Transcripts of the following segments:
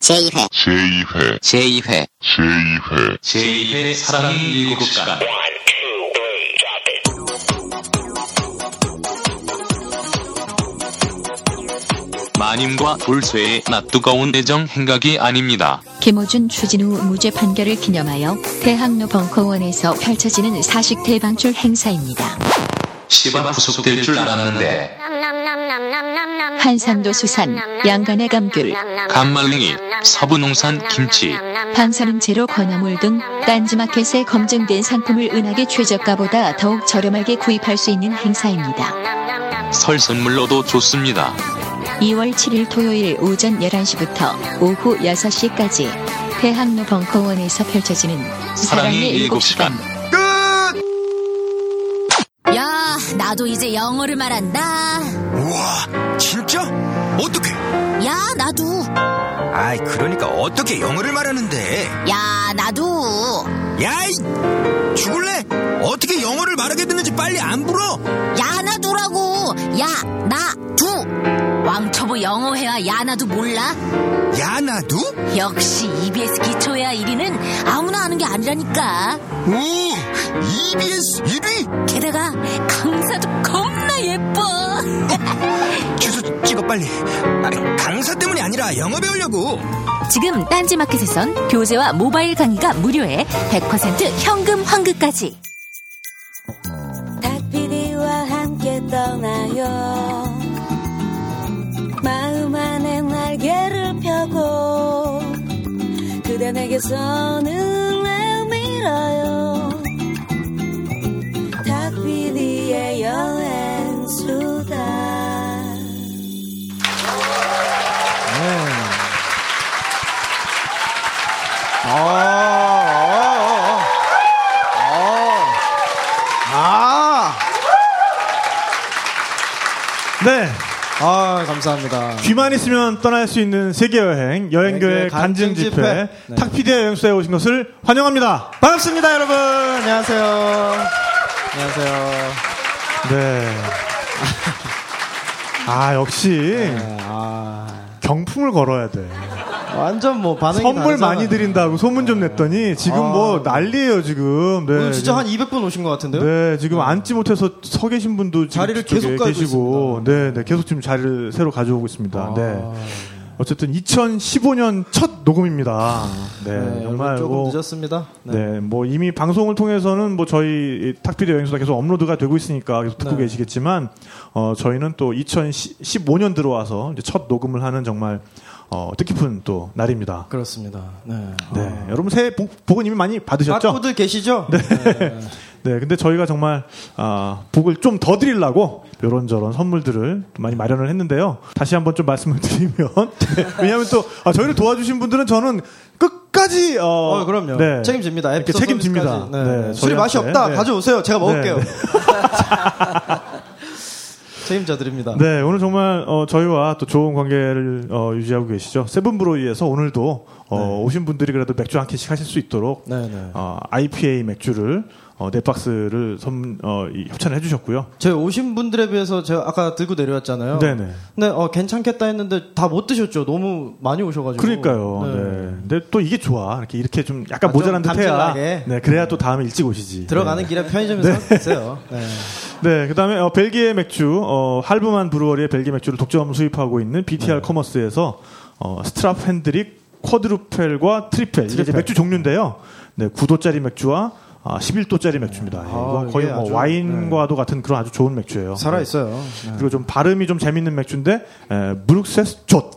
제2회. 제2회. 제2회. 제2회. 제2회 사랑이 일곱 시간. 마님과 돌쇠의 낯뜨거운 애정 행각이 아닙니다. 김호준 추진우 무죄 판결을 기념하여 대학로 벙커원에서 펼쳐지는 사식 대방출 행사입니다. 시바 구속될 줄 알았는데 한산도 수산, 양간의 감귤, 감말랭이, 서부농산 김치, 방사능 제로 건어물 등 딴지마켓에 검증된 상품을 은하계 최저가보다 더욱 저렴하게 구입할 수 있는 행사입니다. 설 선물로도 좋습니다. 2월 7일 토요일 오전 11시부터 오후 6시까지 대학로 벙커원에서 펼쳐지는 사랑의 일곱 시간. 야, 나도 이제 영어를 말한다. 우와, 진짜? 어떻게? 야, 나도. 아이, 그러니까 어떻게 영어를 말하는데? 야, 나도. 야이, 죽을래? 어떻게 영어를 말하게 됐는지 빨리 안 불어? 야, 나도라고. 야, 나, 두. 왕초보 영어회화 야, 나도 몰라? 야, 나도? 역시 EBS 기초회화 1위는 아무나 아는 게 아니라니까. 오, EBS 1위? 게다가 강사도 겁나 예뻐. 주소 찍어 빨리. 아, 강사 때문이 아니라 영어 배우려고. 지금 딴지마켓에선 교재와 모바일 강의가 무료에 100% 현금 환급까지. 떠나요 날개를 펴고 그대 내게서 눈을 밀어요 닭피디의 여행수다 아, 아, 아. 네. 아, 감사합니다. 귀만 있으면 떠날 수 있는 세계 여행 여행교회 여행교회 간증 간증 집회 집회. 네. 탁피디의 여행수에 오신 것을 환영합니다. 반갑습니다, 여러분. 안녕하세요. 안녕하세요. 네. 아 역시 네, 아, 경품을 걸어야 돼. 완전 뭐 반응이 선물 다르잖아요. 많이 드린다고 소문 좀 냈더니 지금 아. 뭐 난리예요 지금. 네. 오늘 진짜 한 200분 오신 것 같은데요? 네, 지금 앉지 못해서 서 계신 분도 지금 자리를 계속 깔고 계시고. 네, 네, 계속 지금 자리를 새로 가져오고 있습니다. 아. 네. 어쨌든 2015년 첫 녹음입니다. 네, 네, 정말 조금 뭐, 늦었습니다. 네. 뭐 이미 방송을 통해서는 뭐 저희 탁피디 여행수가 계속 업로드가 되고 있으니까 계속 듣고 네. 계시겠지만, 어, 저희는 또 2015년 들어와서 이제 첫 녹음을 하는 정말 어, 뜻깊은 또 날입니다. 그렇습니다. 네. 네, 여러분 새해 복, 복은 이미 많이 받으셨죠? 받고들 계시죠? 네. 네, 근데 저희가 정말 아, 복을 좀 더 드리려고 이런저런 선물들을 많이 마련을 했는데요. 다시 한번 좀 말씀을 드리면 네, 왜냐하면 또 아, 저희를 도와주신 분들은 저는 끝까지 어, 어, 그럼요. 네, 책임집니다. 이렇게 책임집니다. 네. 네, 술이 맛이. 없다. 네. 가져오세요. 제가 먹을게요. 네, 책임져 드립니다. 네, 오늘 정말 어, 저희와 또 좋은 관계를 어, 유지하고 계시죠. 세븐브로이에서 오늘도 어, 오신 분들이 그래도 맥주 한 캔씩 하실 수 있도록 네, 네. 어, IPA 맥주를 어, 네 박스를 선, 어, 이, 협찬을 해주셨고요. 저희 오신 분들에 비해서 제가 아까 들고 내려왔잖아요. 네네. 근데 어, 괜찮겠다 했는데 다 못 드셨죠. 너무 많이 오셔가지고. 그러니까요. 네. 근데 또 이게 좋아. 이렇게 이렇게 좀 약간 아, 좀 모자란 듯해야. 네, 그래야 또 다음에 일찍 오시지. 들어가는 네. 길에 편의점에서 드세요. 네. 네, 그다음에 어, 벨기에 맥주, 어, Halve Maan Brewery의 벨기에 맥주를 독점 수입하고 있는 BTR 네. Commerce에서 어, Straffe Hendrik, Quadrupel과 Tripel, 이게 이제 Tripel. 맥주 종류인데요. 네, 9도짜리 맥주와 아, 11도짜리 맥주입니다. 예, 이게 거의 뭐 아주, 와인과도 같은 그런 아주 좋은 맥주예요. 살아 네. 있어요. 그리고 좀 발음이 좀 재밌는 맥주인데 에, Brugse Zot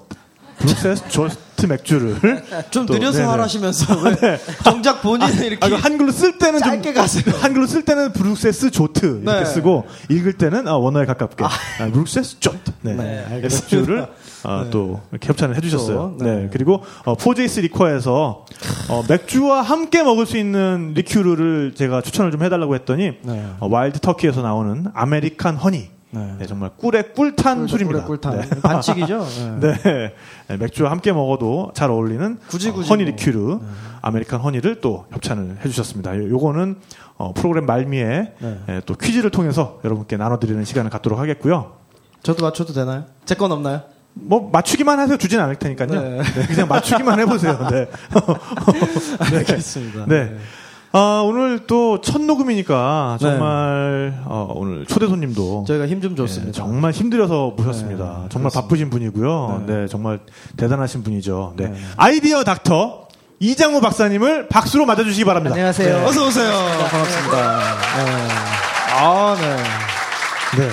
Brugse Zot 맥주를 좀 또, 느려서 네네. 하라시면서 왜 정작 본인은 이렇게 아, 한글로 쓸 때는 좀 짧게 가세요. 한글로 쓸 때는 Brugse Zot 이렇게 네. 쓰고 읽을 때는 아, 원어에 가깝게 아, Brugse Zot 네. 네, 네, 알겠습니다. 맥주를 아, 또 이렇게 협찬을 해주셨어요. 또, 네. 네. 그리고 어, 포제이스 Liquor에서 어, 맥주와 함께 먹을 수 있는 리큐르를 제가 추천을 좀 해달라고 했더니 네. 어, Wild Turkey에서 나오는 American Honey 네. 네, 정말 꿀의 꿀탄 술입니다. 꿀꿀꿀 네. 반칙이죠. 네. 네. 네, 맥주와 함께 먹어도 잘 어울리는 굳이 어, 굳이 honey 뭐. 리큐르 American Honey를 또 협찬을 해주셨습니다. 요- 요거는 어, 프로그램 말미에 네. 예, 또 퀴즈를 통해서 여러분께 나눠드리는 시간을 갖도록 하겠고요. 저도 맞춰도 되나요? 제 건 없나요? 뭐 맞추기만 하세요. 주진 않을 테니까요. 네. 네, 그냥 맞추기만 해보세요. 네. 알겠습니다. 네. 아, 오늘 또 첫 녹음이니까 정말 어, 오늘 초대 손님도 저희가 힘좀 네, 줬습니다. 정말 힘들어서 모셨습니다. 네, 정말 그렇습니다. 바쁘신 분이고요. 네. 정말 대단하신 분이죠. 네. 네. 아이디어 닥터 이장우 박사님을 박수로 맞아주시기 바랍니다. 안녕하세요. 어서 오세요. 반갑습니다. 네. 아, 네. 네.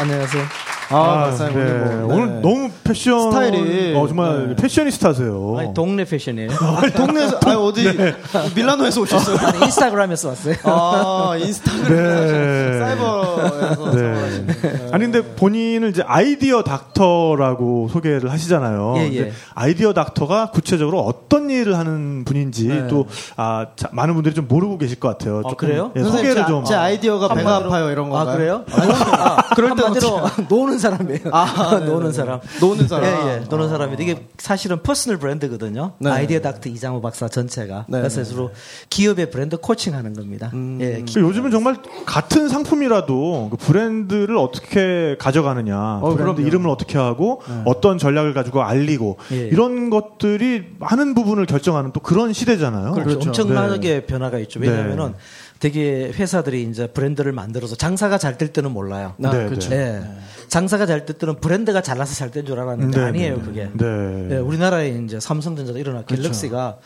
안녕하세요. 아, 박사님 네. 오늘 뭐, 네. 오늘 너무 패션 스타일이, 어, 정말 네. 패셔니스타세요. 아니, 동네 패션이에요. 아니, 동네에서, 아 어디, 밀라노에서 오셨어요? 아니, 인스타그램에서 왔어요. 아, 인스타그램. 네. 사이버에서. 네. 아니 근데 본인을 이제 아이디어 닥터라고 소개를 하시잖아요. 예, 예. 아이디어 닥터가 구체적으로 어떤 일을 하는 분인지 네. 또 아, 자, 많은 분들이 좀 모르고 계실 것 같아요. 아, 그래요? 예, 소개를 제, 좀. 제 아이디어가 배가 한마디로- 아파요, 이런 건가요? 아, 그래요? 아니, 아, 그럴 때 한마디로 노는 사람이에요. 아, 네, 노는 네. 사람. 노는 사람. 예, 예. 노는 사람인데 이게 사실은 퍼스널 브랜드거든요. 네. 아이디어 닥터 이장우 박사 전체가. 네, 그래서 네, 주로 기업의 브랜드 코칭하는 겁니다. 음. 예. 요즘은 정말 같은 상품이라도 그 브랜드를 어떻게 가져가느냐, 어, 브랜드 그럼요. 이름을 어떻게 하고 어떤 전략을 가지고 알리고 예. 이런 것들이 많은 부분을 결정하는 또 그런 시대잖아요. 그렇죠. 그렇죠. 엄청나게 변화가 있죠. 네. 왜냐하면은 되게 회사들이 이제 브랜드를 만들어서 장사가 잘 될 때는 몰라요. 아, 네, 그렇죠. 예. 장사가 잘 될 때는 브랜드가 잘나서 잘 된 줄 알았는데 네, 아니에요, 네, 그게. 네. 예, 우리나라에 이제 삼성전자도 일어나 갤럭시가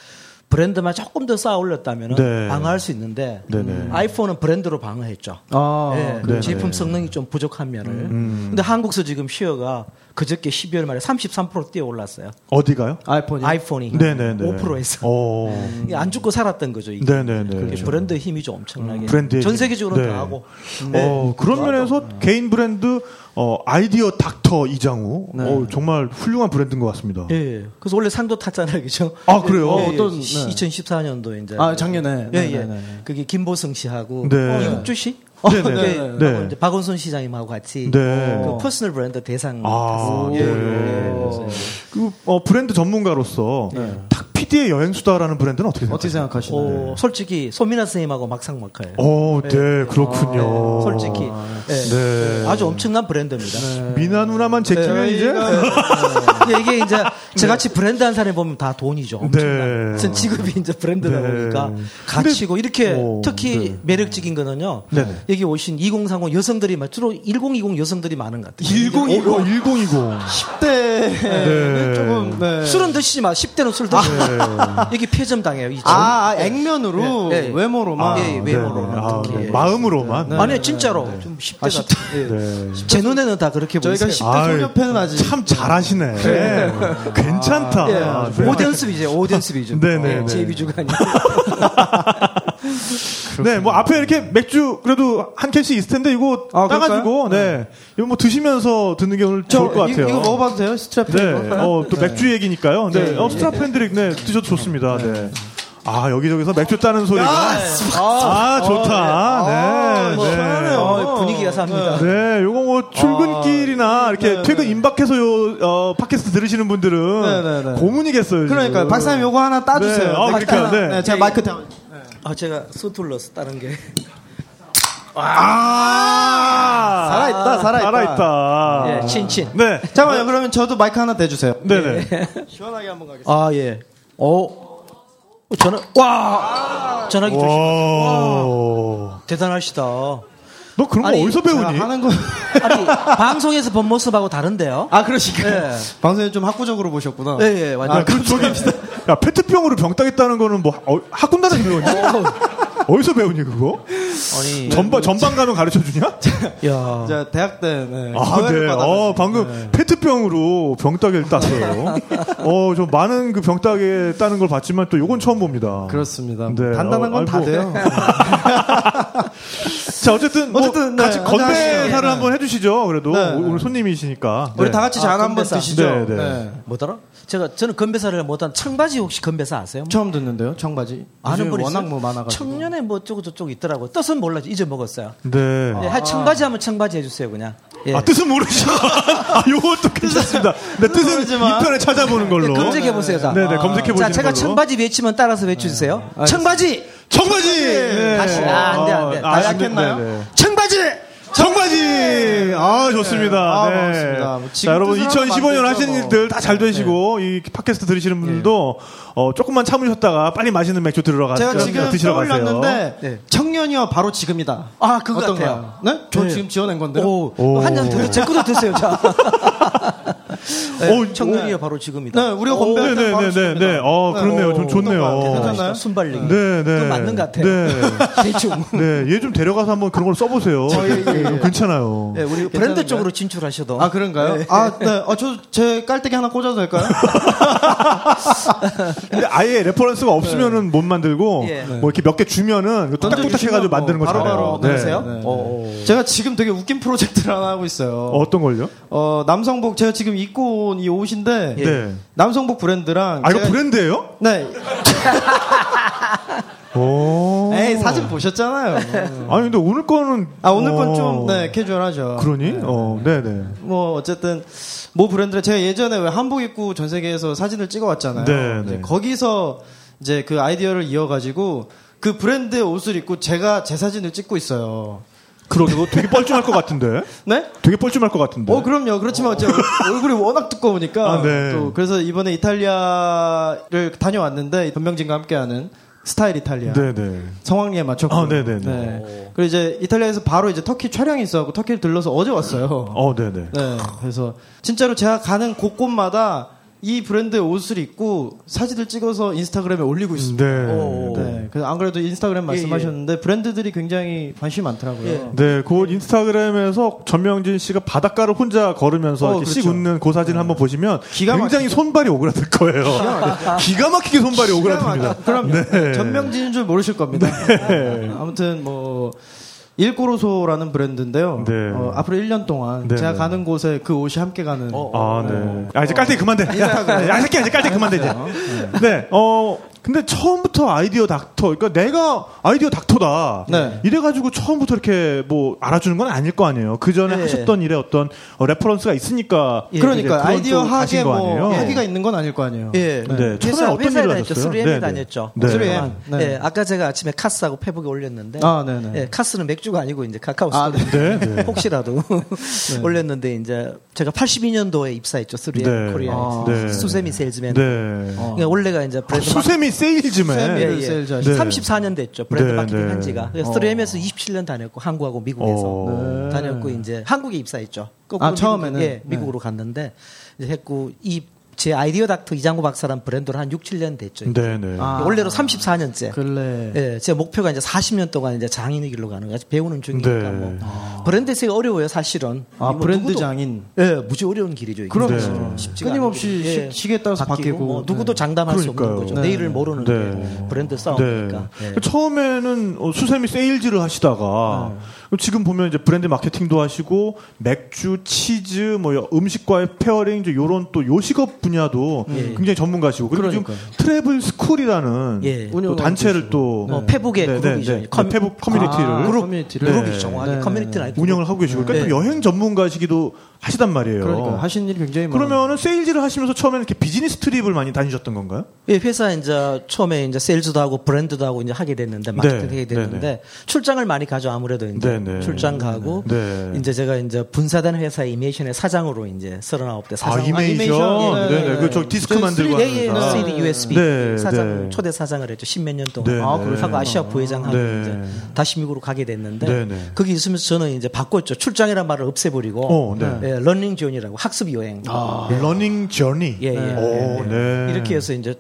브랜드만 조금 더 쌓아 올렸다면 네. 방어할 수 있는데 네, 네. 아이폰은 브랜드로 방어했죠. 아, 예, 네, 제품 네. 성능이 좀 부족한 면을. 음. 근데 한국서 지금 시어가 그저께 12월 말에 33% 뛰어 올랐어요. 어디가요? 아이폰이. 아이폰이 네네네. 5%에서. 어. 이게 안 죽고 살았던 거죠. 이게. 네네네. 그게 브랜드 힘이 좀 엄청나게. 음, 브랜드의 전 힘. 세계적으로 네. 더 하고. 어, 그런 면에서 개인 브랜드 어, 아이디어 닥터 이장우 어, 정말 훌륭한 브랜드인 것 같습니다. 예. 그래서 원래 상도 탔잖아요, 그죠? 아, 그래요? 예, 예. 어떤- 네. 2014년도 이제. 아, 작년에. 예, 네, 예. 네, 네. 그게 김보성 씨하고 네. 어, 이국주 씨? 네네. 예, 네. 하고 이제 박원순 시장님하고 같이 네. 그 퍼스널 브랜드 대상 아. 네. 예, 예. 그 어, 브랜드 전문가로서 탁PD의 여행수다라는 브랜드는 어떻게 어떻게 생각하세요? 생각하시나요? 어, 솔직히 소믈리에 선생님하고 막상 막하예요. 어, 네, 그렇군요. 솔직히 예. 네. 아주 엄청난 브랜드입니다. 미나 누나만 제끼면 이제 이게 이제 저같이 브랜드 한 사람이 보면 다 돈이죠. 엄청난. 네. 전 직업이 이제 브랜드다 네. 보니까 가치고 이렇게 어, 특히 네. 매력적인 거는요. 여기 오신 2030 여성들이 많- 주로 1020 여성들이 많은 것 같아요. 1020. 어, 1020. 10대는 네. 조금, 네. 술은 드시지 마. 10대는 술 드시면 여기 폐점 당해요. 이 아, 아, 액면으로, 예, 예. 외모로만. 예, 예, 외모로만 네, 네. 아, 특히. 네. 마음으로만. 아니 진짜로 좀 10대 아, 같은. 예. 네. 제 눈에는 다 그렇게 저희가 보이세요. 10대 아이, 소녀팬은 아직. 참 잘하시네. 괜찮다. 예, 네. 오디언스 비죠. 오디언스 비죠. 네, 네, 네. 제 비주가 아니고. 네, 뭐 앞에 이렇게 맥주 그래도 한 캔씩 있을 텐데 이거 아, 따가지고 네, 이거 뭐 드시면서 듣는 게 오늘 저, 좋을 것 같아요. 이, 거 먹어봐도 돼요? 스트랩 네? 어, 또 맥주 얘기니까요. 네, 어, 스타 팬들이 네 드셔도 좋습니다. 네. 아 여기저기서 맥주 따는 소리가 아, 좋다. 네, 뭐, 네. 시원하네요. 어, 분위기가 삽니다. 네, 요거 뭐 출근길이나 이렇게 퇴근 임박해서 요 어, 팟캐스트 들으시는 분들은 네, 네, 네. 고문이겠어요. 그러니까 박사님 요거 하나 따주세요. 네, 아, 네, 그러니까, 네. 네, 제가 마이크 대 아 제가 서툴러서 다른 게. 아, 살아있다, 살아있다. 살아있다. 예, 친친. 네, 잠깐만요. 그러면 저도 마이크 하나 대주세요. 네네. 시원하게 한번 가겠습니다. 아 예. 어. 전화 와 전화기 조심. 와. 대단하시다. 너 그런 거 아니, 어디서 배우니? 하는 거. 아니 방송에서 본 모습하고 다른데요? 아, 그러시까요? 예. 방송에 좀 학구적으로 보셨구나. 예, 예, 완전. 아, 그 저기 야 페트병으로 병 따겠다는 거는 뭐 어, 학군단에서 배웠니? 어디서 배우니 그거? 아니. 전반 전반 가면 가르쳐 주냐? 야. 제가 대학 때, 네. 아, 네. 어, 방금 페트병으로 병 따기를 땄어요. 어, 좀 많은 그 병 따게 따는 걸 봤지만 또 요건 처음 봅니다. 그렇습니다. 네. 단단한 어, 건다 아이고. 돼요. 자, 어쨌든 뭐 어쨌든, 네, 같이 건배사를. 한번 해주시죠. 그래도 네. 오- 오늘 손님이시니까. 우리 네. 다 같이 아, 잔 한번 건배사. 드시죠. 네, 네. 뭐더라? 제가 저는 건배사를 못한 청바지 혹시 건배사 아세요? 처음 듣는데요, 청바지. 아는 요즘에 분 워낙? 뭐 많아가지고. 청년에 뭐 어쩌고 저쩌고 있더라고. 뜻은 몰라지 잊어먹었어요. 네. 네, 하 청바지 하면 청바지 해주세요 그냥. 예. 아, 뜻은 모르시죠? 아, 요것도 괜찮습니다. 네, 뜻은. 2편에 찾아보는 걸로. 검색해 보세요. 자. 네네, 검색해 보시는 자, 제가 걸로. 청바지 외치면 따라서 외쳐주세요. 청바지, 청바지! 네. 다시 아, 안 돼, 안 돼. 아, 다시? 네, 네. 청바지, 청바지! 아, 좋습니다. 아, 네. 반갑습니다. 뭐 자, 여러분, 지금 뜻을 2015년 하면 하시는 만들죠, 일들 다 잘 되시고, 이 팟캐스트 들으시는 분들도, 어, 조금만 참으셨다가 빨리 맛있는 맥주 들으러 가세요. 제가 지금 드시러 가세요. 떠올렸는데 네. 청년이와 바로 지금이다. 아, 그거 같아요. 거야? 네? 저 네. 지금 지어낸 건데요. 오, 오. 한잔 더, 제 것도 드세요, 자. 네, 오, 청년이야 바로 지금이다. 네, 우리가 건배할 때 바로 네네네네. 지금이다. 네. 어, 그렇네요. 좀 좋네요. 괜찮나요? 순발력. 네, 네. 맞는 것 같아요. 네. 대충. 네, 얘 좀 데려가서 한번 그런 걸 써보세요. 네, 괜찮아요. 네, 우리 브랜드 괜찮은가요? 쪽으로 진출하셔도. 아 그런가요? 아, 네. 아, 저 제 깔때기 하나 꽂아도 될까요? 근데 아예 레퍼런스가 없으면은 못 만들고 예. 뭐 이렇게 몇 개 주면은 뚝딱뚝딱 해가지고 만드는 거 바로 잘해요. 바로 네. 그러세요? 네. 네. 제가 지금 되게 웃긴 프로젝트를 하나 하고 있어요. 어, 어떤 걸요? 어, 남성복 제가 지금 입고 온이 옷인데 네. 남성복 브랜드랑 아 이거 제가- 브랜드예요? 네. 오. 에이 사진 보셨잖아요. 아니 근데 오늘 거는 아 오늘 건 어, 좀 네, 캐주얼하죠. 그러니? 네. 어, 네, 네. 뭐 어쨌든 뭐 브랜드를 제가 예전에 왜 한복 입고 전 세계에서 사진을 찍어 왔잖아요. 네, 네. 거기서 이제 그 아이디어를 이어가지고 그 브랜드의 옷을 입고 제가 제 사진을 찍고 있어요. 그러고 되게 뻘쭘할 것 같은데. 네? 되게 뻘쭘할 것 같은데. 어 그럼요. 그렇지만 제 얼굴이 워낙 두꺼우니까 아, 네. 또 그래서 이번에 이탈리아를 다녀왔는데 변명진과 함께하는 스타일 이탈리아. 네, 네. 성황리에 맞췄고. 아, 네네 네. 그리고 이제 이탈리아에서 바로 이제 터키 촬영이 있어갖고 터키를 들러서 어제 왔어요. 어, 네, 네. 네. 그래서 진짜로 제가 가는 곳곳마다 이 브랜드의 옷을 입고 사진을 찍어서 인스타그램에 올리고 있습니다. 네. 오. 네. 그래서 안 그래도 인스타그램 말씀하셨는데 브랜드들이 굉장히 관심이 많더라고요. 예. 네, 그 인스타그램에서 전명진 씨가 바닷가를 혼자 걸으면서 어, 이렇게 씩 그렇죠. 웃는 그 사진을 한번 보시면 기가 굉장히. 손발이 오그라들 거예요. 기가 막히게 손발이 오그라듭니다. 그럼 네. 전명진인 줄 모르실 겁니다. 아무튼 뭐 일꼬로소라는 브랜드인데요. 네. 어, 앞으로 1년 동안 네, 제가 네. 가는 곳에 그 옷이 함께 가는. 아, 네. 아, 이제 깔때기 그만 돼. 야. 야, 이 새끼야, 이제 깔때기 그만 돼, 이제. 네, 어, 근데 처음부터 아이디어 닥터, 그러니까 내가 아이디어 닥터다. 네. 이래가지고 처음부터 이렇게 뭐 알아주는 건 아닐 거 아니에요. 그 전에 네. 하셨던 일에 어떤 어, 레퍼런스가 있으니까. 이제 그러니까 아이디어 하게 거뭐 아니에요? 학위가 있는 건 아닐 거 아니에요. 예. 네. 처음에 회사, 어떤 회사에 일을 다녔죠. 하셨어요? 3M에 네, 네. 다녔죠. 네. 3M. 네. 예, 아까 제가 아침에 카스하고 페북에 올렸는데, 아, 네네. 예, 카스는 맥주가 아니고 이제 카카오 아. 네, 네. 혹시라도 올렸는데 이제 제가 82년도에 입사했죠. 3M 네. 코리아에서 네. 수세미 세일즈맨. 네. 그러니까 원래가 이제 브랜드 마- 수세미 세일즈맨. 예, 예. 세일즈 하시죠. 네. 34년 됐죠. 브랜드 네, 마케팅 네. 한 지가. 그래서 3M에서 27년 다녔고 한국하고 미국에서 어. 다녔고 이제 한국에 입사했죠. 아, 처음에는? 예, 네. 미국으로 갔는데 이제 했고 이 제 아이디어 닥터 이장우 박사란 브랜드를 한 6, 7년 됐죠. 이제. 네, 네. 아. 원래로 34년째. 근래. 예, 제 목표가 이제 40년 동안 이제 장인의 길로 가는 거지 배우는 중이니까 네. 뭐 브랜드 세가 어려워요 사실은. 아, 이거 브랜드 누구도- 장인. 예, 무지 어려운 길이죠. 그럼요. 사실은. 네. 쉽지가 끊임없이. 시- 시기에 따라서 바뀌고. 뭐 누구도 네. 장담할 수 없는 그러니까요. 거죠. 네. 내일을 모르는 네. 게 브랜드 싸움이니까. 네. 예. 처음에는 어, 수세미 세일즈를 하시다가 그럼 지금 보면 이제 브랜드 마케팅도 하시고 맥주, 치즈, 뭐 여- 음식과의 페어링 이제 요런 또 요식업 분야 도 굉장히 전문가시고 그리고 지금 그러니까요. travel school이라는 예. 또 단체를 또 어, 페북의 네, 그룹이죠. 네, 네. 커뮤- 페북 커뮤니티를 아, 그룹, 커뮤니티를. 그룹이죠. 정확하게 네. 커뮤니티는 아니고 운영을 하고 계시고 그러니까 네. 또 여행 전문가시기도 하시단 말이에요. 그러니까 하신 일이 굉장히 많아요. 그러면은 세일즈를 하시면서 처음에는 이렇게 비즈니스 trip을 많이 다니셨던 건가요? 예, 회사 이제 처음에 이제 세일즈도 하고 브랜드도 하고 이제 하게 됐는데 마케팅 네, 하게 됐는데 네, 출장을 많이 가죠 아무래도 이제 네, 네. 출장 가고 네. 이제 제가 이제 분사된 회사 이메이션의 사장으로 이제 39대 아, 사장 이메이션. 이메이션. 네, 네, 네. 그저 디스크 만들고 예, 예, 하는 회사. CD, USB 네, 사장 네. 초대 사장을 했죠 십몇 년 동안 네, 아, 네. 하고 아시아 부회장하고 네. 이제 다시 미국으로 가게 됐는데 네, 네. 거기 있으면서 저는 이제 바꿨죠 출장이란 말을 없애버리고 어, 네. 예, learning journey라고 학습 여행 learning journey. 예, 예. 오, 네. 이렇게 해서 이제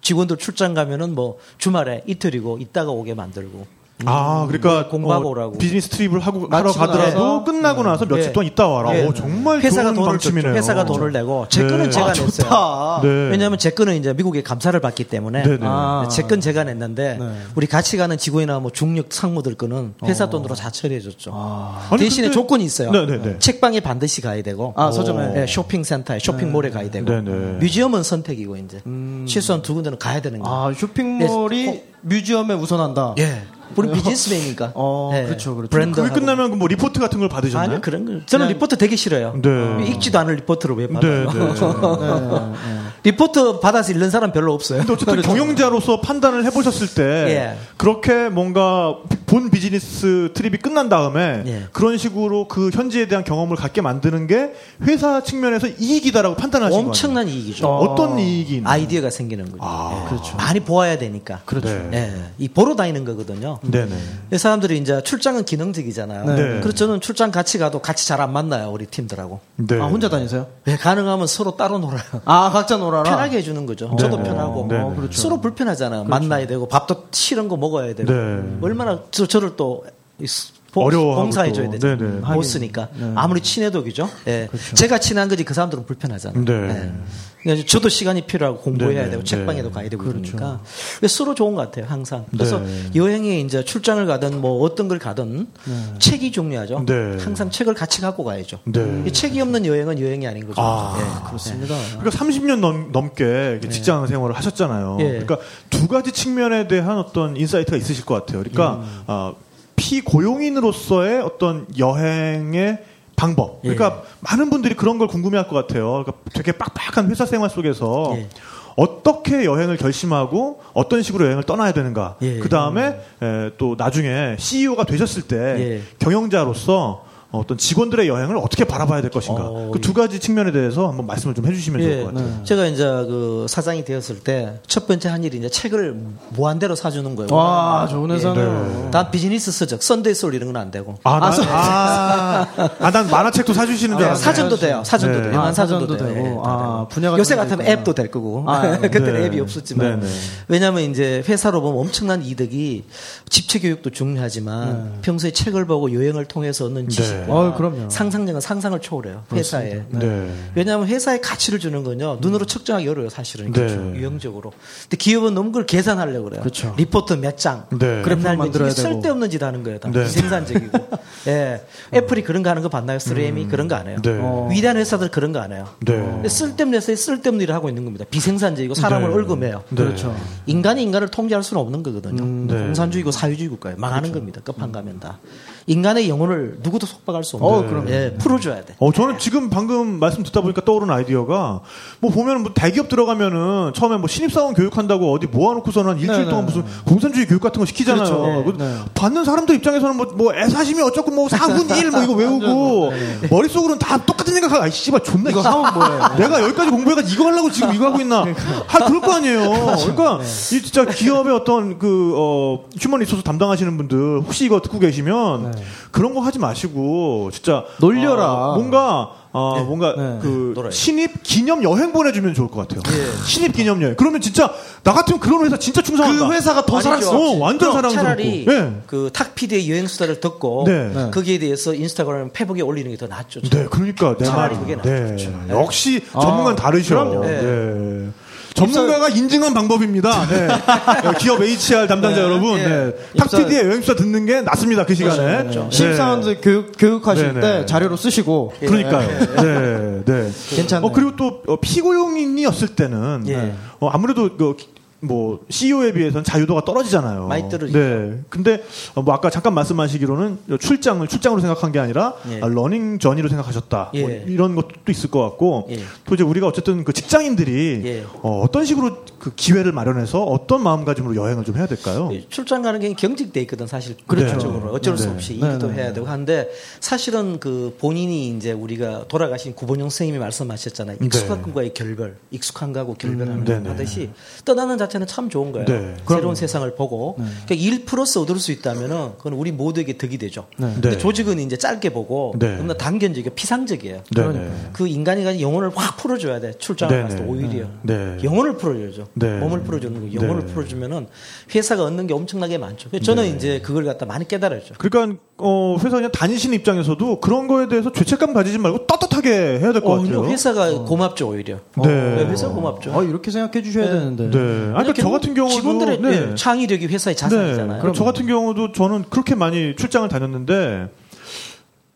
직원들 출장 가면은 뭐 주말에 이틀이고 있다가 오게 만들고 아, 그러니까 뭐 공부하고 어, 오라고. 비즈니스 trip을 하고 하러 가더라도 나서? 끝나고 나서 며칠 예. 동안 있다 와라. 예. 오, 정말 회사가 좋은 돈을 방침이네요. 줬죠. 회사가 돈을 내고 제 네. 거는 제가 아, 냈어요. 좋다. 네. 왜냐하면 제 거는 이제 미국에 감사를 받기 때문에 네네. 아. 제건 제가 냈는데 네. 우리 같이 가는 직원이나 뭐 중역 상무들 거는 회사 돈으로 다 처리해줬죠. 아니, 대신에 근데- 조건이 있어요. 네네네. 책방에 반드시 가야 되고 아, 서점에. 예, 쇼핑센터에 쇼핑몰에 가야 되고 네네. 음. 뮤지엄은 선택이고 이제 최소한 두 군데는 가야 되는 거예요. 아, 쇼핑몰이 네. 뮤지엄에 우선한다. 예. 우리 비즈니스맨이니까. 어, 예. 그렇죠, 그렇죠. 브랜드. 그게 끝나면 그뭐 리포트 같은 걸 받으셨나요? 아니 그런 거. 저는 리포트 되게 싫어요. 네. 읽지도 않을 리포트를 왜 받아요? 네, 네. 리포트 받아서 읽는 사람 별로 없어요. 근데 어쨌든 경영자로서 판단을 해보셨을 때 예. 그렇게 뭔가 본 비즈니스 trip이 끝난 다음에 예. 그런 식으로 그 현지에 대한 경험을 갖게 만드는 게 회사 측면에서 이익이다라고 판단하신 거예요. 엄청난 이익이죠. 어떤 이익이 있나요? 아이디어가 생기는 거죠. 아, 예. 그렇죠. 많이 보아야 되니까. 그렇죠. 예. 이 보러 다니는 거거든요. 네네. 이 사람들이 이제 출장은 기능적이잖아요. 네. 그래서 저는 출장 같이 가도 같이 잘 안 만나요, 우리 팀들하고. 네. 아, 혼자 다니세요? 왜 가능하면 서로 따로 놀아요. 아, 각자 놀아라. 편하게 해주는 거죠. 저도 네네. 편하고. 네네. 어, 그렇죠. 서로 불편하잖아요. 만나야 되고 밥도 싫은 거 먹어야 되고. 네. 얼마나 저, 저를 또 어려워하고 봉사해 줘야 또. 되죠. 네네. 보스니까. 아무리 친해도 그죠? 예. 제가 친한 거지 그 사람들은 불편하잖아요. 네. 예. 그러니까 저도 시간이 필요하고 공부해야. 되고 네. 책방에도 가야 되고 그러니까 그래서 서로 좋은 것 같아요 항상. 그래서 네. 여행에 이제 출장을 가든 뭐 어떤 걸 가든 책이 중요하죠. 네. 항상 책을 같이 갖고 가야죠. 네. 이 책이 없는 여행은 여행이 아닌 거죠. 아, 예. 그렇습니다. 그러니까 30년 넘, 넘게 직장 생활을 하셨잖아요. 예. 그러니까 두 가지 측면에 대한 어떤 insight가 있으실 것 같아요. 그러니까 음. 아, 피고용인으로서의 어떤 여행의 방법. 그러니까 예. 많은 분들이 그런 걸 궁금해할 것 같아요. 그러니까 되게 빡빡한 회사 생활 속에서 예. 어떻게 여행을 결심하고 어떤 식으로 여행을 떠나야 되는가. 예. 그 다음에 또 나중에 CEO가 되셨을 때 예. 경영자로서 어떤 직원들의 여행을 어떻게 바라봐야 될 것인가. 어, 그두 가지 측면에 대해서 한번 말씀을 좀 해주시면 좋을 것 같아요. 제가 이제 그 사장이 되었을 때 첫 번째 한 일이 이제 책을 무한대로 사주는 거예요. 와, 좋은 회사네요. 단 비즈니스 서적, 선데이 서울 이런 건 안 되고. 아, 나, 아, 아, 난 만화책도 사주시는 줄 아, 알았네. 사전도 돼요. 사전도 네. 돼요. 아, 사전도, 사전도 돼요. 되고. 예, 다 아. 분야가 요새 좀 같으면. 앱도 될 거고. 아, 그때는 네. 앱이 없었지만. 네, 네. 왜냐하면 이제 회사로 보면 엄청난 이득이 집체 교육도 중요하지만 평소에 책을 보고 여행을 통해서 얻는 지식과 네. 어, 그럼요. 상상력은 상상을 초월해요. 회사에. 네. 왜냐하면 회사에 가치를 주는 건요 눈으로 측정하기 어려워요 사실은 네. 그렇죠. 유형적으로. 근데 기업은 너무 그걸 계산하려고 그래요. 그렇죠. 리포트 몇 장, 네. 그래프 그래프를 만들어야 되고. 쓸데없는 짓 하는 거예요. 다 네. 비생산적이고. 예, 애플이 그런 거 하는 거 봤나요? 3M이 그런 거 안 해요. 네. 어. 위대한 회사들 그런 거 안 해요. 네. 근데 쓸데없는 회사에 쓸데없는 일을 하고 있는 겁니다. 비생산적이고 사람을 네. 네. 그렇죠. 인간이 인간을 통제할 수는 없는 거거든요. 네. 공산주의고 사회주의 국가에 망하는 겁니다. 끝판 가면 다. 인간의 영혼을 누구도 속박할 수 없는 어, 거예요. 그럼요. 예, 풀어줘야 돼. 어, 저는 지금 방금 말씀 듣다 보니까 떠오른 아이디어가 뭐 보면 뭐 대기업 들어가면은 처음에 뭐 신입사원 교육한다고 어디 모아놓고서는 한 일주일 네, 동안 네. 무슨 공산주의 교육 같은 거 시키잖아요. 그렇죠. 그 네. 받는 사람들 입장에서는 뭐, 뭐 애사심이 어쩌고 뭐 사훈이 뭐 이거 외우고 머릿속으로는 다 똑같은 생각하고 아이 씨발 존나 이거 하면 뭐예요? 내가 여기까지 공부해가지고 이거 하려고 지금 이거 하고 있나? 아, 그럴 거 아니에요. 그러니까 이 진짜 기업의 어떤 그 어, human resource 담당하시는 분들 혹시 이거 듣고 계시면 그런 거 하지 마시고 진짜 놀려라. 어, 뭔가 어, 뭔가 네. 그 놀아요. 신입 기념 여행 보내주면 좋을 것 같아요. 신입 기념 여행. 그러면 진짜 나 같으면 그런 회사 진짜 충성한다. 그 회사가 더 아니죠. 어, 완전 사랑스럽고. 차라리 네. 그탁 PD의 여행 수다를 듣고 네. 네. 거기에 대해서 인스타그램 페북에 올리는 게 더 낫죠. 네, 그러니까 내 말이. 그게 네. 낫죠. 역시 전문가는 다르셔. 그럼요. 네. 전문가가 인증한 방법입니다. 네. 기업 HR 담당자 여러분, 예. 네. 탁 입사- PD의 여행수다 듣는 게 낫습니다. 그 시간에. 그렇죠. 네. 신입사원들 교육, 교육하실 네, 때 네. 자료로 쓰시고. 그러니까요. 네, 네. 괜찮네요. 어, 그리고 또 어, 피고용인이었을 때는 예. 어, 아무래도 그, 뭐 CEO에 비해서는 자유도가 떨어지잖아요. 많이 떨어지죠. 네. 근데 어, 뭐 아까 잠깐 말씀하시기로는 출장을 출장으로 생각한 게 아니라 예. 아, learning journey로 생각하셨다. 뭐 예. 이런 것도 있을 것 같고 예. 또 이제 우리가 어쨌든 그 직장인들이 예. 어, 떤 식으로 그 기회를 마련해서 어떤 마음가짐으로 여행을 좀 해야 될까요? 예, 출장 가는 게 경직돼 있거든 사실 그렇죠. 그렇죠. 어쩔 수 네. 없이 네, 일도 네. 해야 되고 한데 사실은 그 본인이 이제 우리가 돌아가신 구본용 선생님이 말씀하셨잖아요 익숙한 것과의 결별 익숙한 거하고 결별하는 음. 하듯이 떠나는 자체 는 참 좋은 거예요 네. 새로운 세상을 보고 그러니까 일 플러스 얻을 수 있다면은 그건 우리 모두에게 덕이 되죠 근데 네. 조직은 이제 짧게 보고 네. 너무나 단견적이고 피상적이에요 네, 네. 그 인간이 가진 영혼을 확 풀어줘야 돼 출장을. 갔을 때 오히려 네. 영혼을 풀어줘야죠 네. 몸을 풀어주는 거 영혼을 네. 풀어주면은 회사가 얻는 게 엄청나게 많죠. 저는 이제 그걸 갖다 많이 깨달았죠. 그러니까 어, 회사 그냥 다니시는 입장에서도 그런 거에 대해서 죄책감 가지지 말고 떳떳하게 해야 될것 어, 같아요. 회사가 고맙죠 오히려. 네. 네, 회사 가 고맙죠. 어, 이렇게 생각해 주셔야 되는데. 네. 아니, 그러니까 저 같은 경우도 직원들의 네. 네, 창의력이 회사의 자산이잖아요. 그럼 저 같은 경우도 저는 그렇게 많이 출장을 다녔는데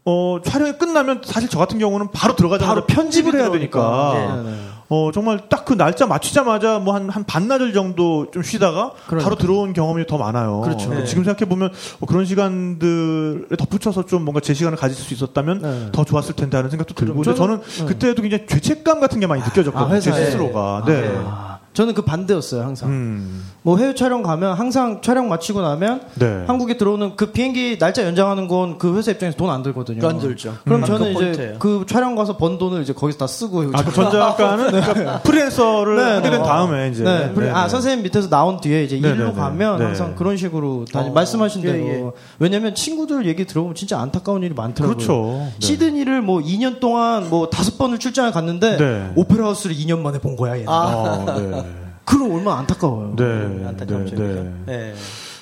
어, 촬영이 끝나면 사실 저 같은 경우는 바로 들어가자마자 바로 편집을 해야 되니까 들 네, 네. 어, 정말 딱 그 날짜 맞추자마자 뭐 한, 한 반나절 정도 좀 쉬다가 그러니까. 바로 들어온 경험이 더 많아요. 그렇죠. 네. 네. 지금 생각해보면 어, 그런 시간들에 덧붙여서 좀 뭔가 제 시간을 가질 수 있었다면 네. 더 좋았을 텐데 하는 생각도 들고. 저는- 저는 그때도 굉장히 죄책감 같은 게 많이 느껴졌거든요. 아, 제. 스스로가. 네. 아, 저는 그 반대였어요, 항상. 음. 뭐 해외 촬영 가면 항상 촬영 마치고 나면 네. 한국에 들어오는 그 비행기 날짜 연장하는 건 그 회사 입장에서 돈 안 들거든요. 안 들죠. 그럼 음. 저는 그거 이제. 그 촬영 가서 번 돈을 이제 거기서 다 쓰고 아, 그 전작가는 그러니까 프리랜서를 네, 하게 된 네. 다음에 이제. 네, 그래- 아 네. 선생님 밑에서 나온 뒤에 이제 네, 일로 네, 네. 가면 네. 항상 그런 식으로 다니 어, 말씀하신 예, 대로 예. 왜냐면 친구들 얘기 들어보면 진짜 안타까운 일이 많더라고요. 그렇죠. 네. 시드니를 뭐 2년 동안 뭐 다섯 번을 출장을 갔는데 네. 오페라 하우스를 2년 만에 본 거야. 얘는. 아, 네. 그럼 얼마나 안타까워요. 네. 안타깝죠. 네? 네. 예.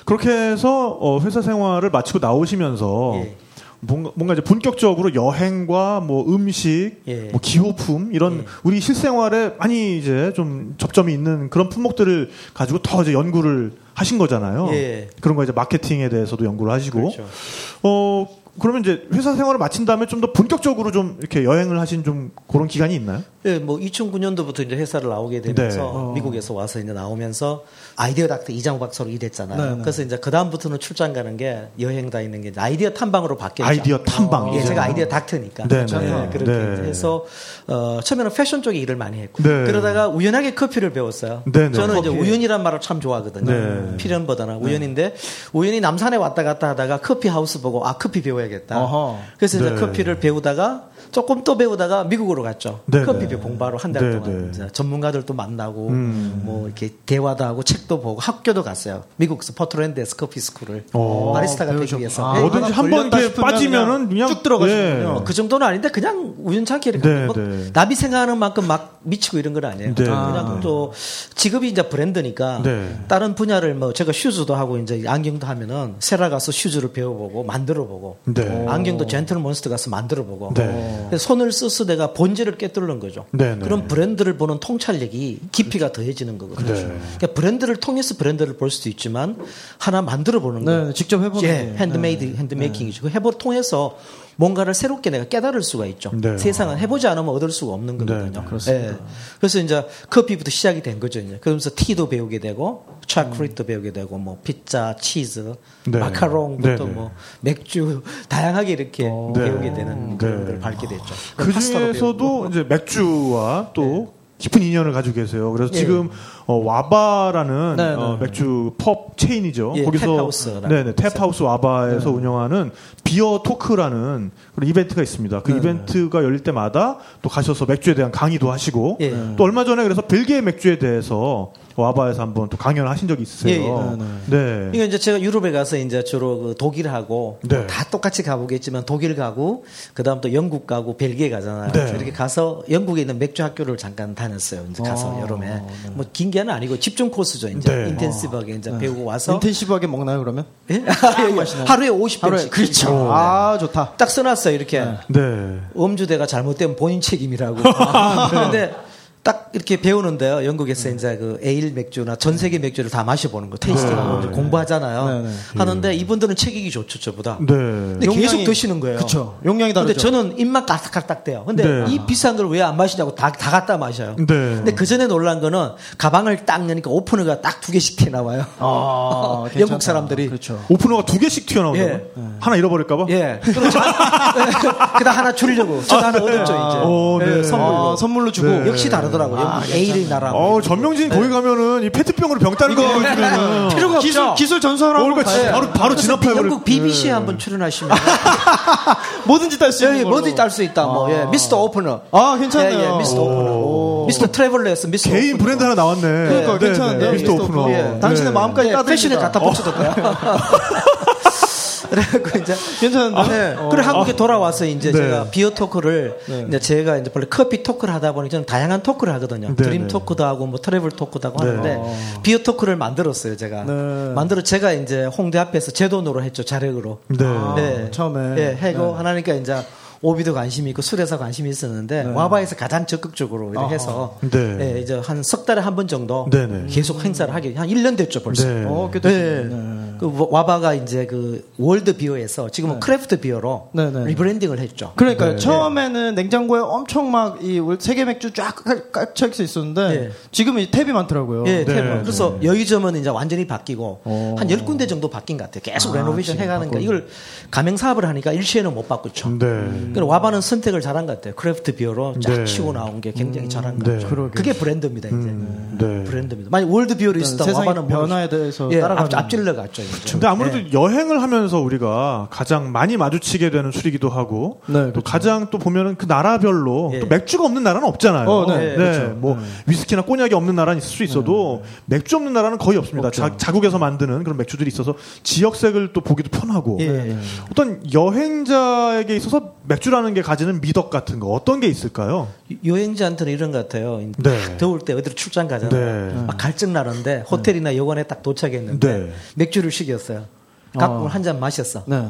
그렇게 해서 어, 회사 생활을 마치고 나오시면서 예. 뭔가, 뭔가 이제 본격적으로 여행과 뭐 음식, 예. 뭐 기호품 이런 예. 우리 실생활에 많이 이제 좀 접점이 있는 그런 품목들을 가지고 더 이제 연구를 하신 거잖아요. 예. 그런 거 이제 마케팅에 대해서도 연구를 하시고. 그렇죠. 어 그러면 이제 회사 생활을 마친 다음에 좀 더 본격적으로 좀 이렇게 여행을 하신 좀 그런 기간이 있나요? 예, 뭐 2009년도부터 이제 회사를 나오게 되면서 네. 어. 미국에서 와서 이제 나오면서 idea doctor 이장우 박사로 일했잖아요. 네, 네. 그래서 이제 그 다음부터는 출장 가는 게 여행 다니는 게 아이디어 탐방으로 바뀌었죠. 아이디어 탐방. 예, 제가 idea doctor니까. 네, 네, 네. 그렇게 네. 해서 어, 처음에는 패션 쪽에 일을 많이 했고 네. 그러다가 우연하게 커피를 배웠어요. 네, 네. 저는 이제. 우연이란 말을 참 좋아하거든요. 네. 필연보다는 우연인데 우연히 남산에 왔다 갔다 하다가 coffee house 보고 아 커피 배워야겠다. 어허. 그래서 이제 네. 커피를 배우다가 조금 또 배우다가 미국으로 갔죠. 네, 커피 네. 공부하러 한달 네, 동안 네. 전문가들도 만나고 음. 뭐 이렇게 대화도 하고 책도 보고 학교도 갔어요. 미국에서 포트랜드에서 coffee school을 어. 바리스타가 되기. 위해서. 아, 네. 뭐든지 한번 걸렸다 이렇게 싶으면 빠지면은 그냥, 쭉 들어가시는군요. 어, 그 정도는 아닌데 그냥 우연찮게 이렇게 네, 뭐 네. 남이 생각하는 만큼 막 미치고 이런 건 아니에요. 네. 그냥 아. 또 직업이 이제 브랜드니까 네. 다른 분야를 뭐 제가 shoes도 하고 이제 안경도 하면은 세라 가서 shoes를 배워보고 만들어보고 네. 안경도 젠틀 몬스터 가서 만들어보고 네. 손을 써서 내가 본질을 깨뚫는 거죠. 네, 네. 그럼 브랜드를 보는 통찰력이 깊이가 더해지는 거거든요. 네. 그러니까 브랜드를 통해서 브랜드를 볼 수도 있지만 하나 만들어 보는 네, 거. 네, 직접 해보는 예, 게. 핸드메이드, 네. handmaking이죠. 그 해보 통해서 뭔가를 새롭게 내가 깨달을 수가 있죠. 네. 세상은 해보지 않으면 얻을 수가 없는 거거든요. 네, 그렇습니다. 그래서 이제 커피부터 시작이 된 거죠. 이제. 그러면서 tea도 배우게 되고, 초콜릿도 배우게 되고, 뭐 피자, 치즈, 네. 마카롱부터 네, 네. 뭐 맥주 다양하게 이렇게 네. 배우게 되는 그런 네. 걸 밟게 됐죠. 그. 중에서도 이제 맥주와 또 깊은 인연을 가지고 계세요. 그래서 예. 지금 어, 와바라는 네, 네. 어, 맥주 펍 체인이죠. 예, 거기서 tap house라는 네네 tap house 와바에서 운영하는 beer talk라는 그런 이벤트가 있습니다. 그 이벤트가 열릴 때마다 또 가셔서 맥주에 대한 강의도 하시고 예. 또 얼마 전에 그래서 벨기에 맥주에 대해서 와바에서 한번 또 강연을 하신 적이 있으세요. 예, 예. 네. 이거 이제 제가 유럽에 가서 이제 주로 그 독일하고 네. 뭐 다 똑같이 가보겠지만 독일 가고 그다음 또 영국 가고 벨기에 가잖아요. 네. 이렇게 가서 영국에 있는 맥주 학교를 잠깐 다녔어요. 이제 가서 아, 여름에 뭐긴 게는 아니고 집중 코스죠. 이제 네. 인텐시브하게 이제 배우고 와서 인텐시브하게 먹나요 그러면? 예? 하루에 50병씩 하루에 그렇죠. 아 좋다. 딱 써놨어요. 이렇게 네. 음주대가 잘못되면 본인 책임이라고. 그런데 딱 이렇게 배우는데요. 영국에서 이제 그 에일 맥주나 전 세계 맥주를 다 마셔보는 거, 테이스팅하고 이제 공부하잖아요. 네, 네. 하는데 이분들은 체격이 좋죠, 저보다. 네. 근데 계속 드시는 거예요. 그쵸. 용량이 근데 다르죠. 저는 입맛 까딱까딱 돼요. 근데 네. 이 비싼 걸 왜 안 마시냐고 다, 다 갖다 마셔요. 네. 근데 그 전에 놀란 거는 가방을 딱 여니까 오프너가 딱 두 개씩 튀어나와요. 아. 영국 사람들이. 그렇죠. 오프너가 두 개씩 튀어나오는 예. 거 하나 잃어버릴까봐? 예. 그럼 저, 그다 하나 주려고. 저도 하나 얻었죠, 이제. 어, 네. 예, 선물로. 아, 선물로 주고. 네. 역시 다르 더라고요. 영국 ale의 나라. 어, 전명진 거기 가면은 이 페트병으로 병 따는 거 보여주면은 필요가 기술 없죠. 기술 전수하러 어, 그러니까. 바로 바로 진압해. 영국 BBC에 한번 출연하시면 뭐든지 딸 수 있는 예. 뭐든지 딸 수 있다. 뭐 예, mister opener. 아 괜찮네요. 예, 예, mister opener. mister traveler였어. mister 개인 오프너. 브랜드 하나 나왔네. 그러니까 네, 괜찮은데요, 네, mister mister opener. opener. 예. 당신의 마음까지 예, 따드립니다. 패션에 갖다 돼요. 그래갖고 이제 괜찮은데? 네. 어. 그래 한국에 돌아와서 이제 네. 제가 beer talk를 네. 이제 제가 이제 원래 coffee talk를 하다 보니 저는 다양한 talk를 하거든요. 네, dream 네. talk도 하고 뭐 travel talk도 하고 네. 하는데 beer talk를 만들었어요. 제가 네. 만들어 제가 이제 홍대 앞에서 제 돈으로 했죠. 자력으로. 네. 네. 처음에. 예, 하고 하나니까 이제 오비도 관심이 있고 술에서 관심이 있었는데 와바에서 가장 적극적으로 이렇게 해서 네. 예, 이제 한 석 달에 한 번 정도 네네. 계속 행사를 하게 한 1년 됐죠 벌써. 네. 어. 네. 네. 그 와바가 이제 그 world beer에서 지금은 craft beer로 네, 네. rebranding을 했죠. 그러니까요. 네. 처음에는 냉장고에 엄청 막 이 세계 맥주 쫙 깍쳐 있었는데 네. 지금은 이 탭이 많더라고요. 예, 네. 테이블. 그래서 여의점은 이제 완전히 바뀌고 어. 한 10군데 정도 바뀐 것 같아요. 계속 아, renovation 지금 해가는가 바꿔. 이걸 가맹 사업을 하니까 일시에는 못 바꾸죠. 네. 그러니까 와바는 선택을 잘한 것 같아요. craft beer로 쫙 네. 치고 나온 게 굉장히 잘한 것 네. 같아요. 그러게요. 그게 브랜드입니다, 이제. 네. 브랜드입니다. 만약 world beer로 있었다 세상의 와바는. 변화에 대해서 예, 따라가는 앞, 앞질러 갔죠. 이제. 근데 아무래도 예. 여행을 하면서 우리가 가장 많이 마주치게 되는 술이기도 하고 네, 또 그렇죠. 가장 또 보면은 그 나라별로 예. 또 맥주가 없는 나라는 없잖아요. 어, 네, 그렇죠. 뭐 위스키나 꼬냑이 없는 나라는 있을 수 있어도 맥주 없는 나라는 거의 없습니다. 자, 자국에서 만드는 그런 맥주들이 있어서 지역색을 또 보기도 편하고 예. 어떤 여행자에게 있어서 맥주라는 게 가지는 미덕 같은 거 어떤 게 있을까요? 여행자한테는 이런 것 같아요. 네. 더울 때 어디로 출장 가잖아요. 네. 막 갈증 나는데 호텔이나 여관에 딱 도착했는데 네. 맥주를 시켰어요. 갖고 한잔 마셨어. 네.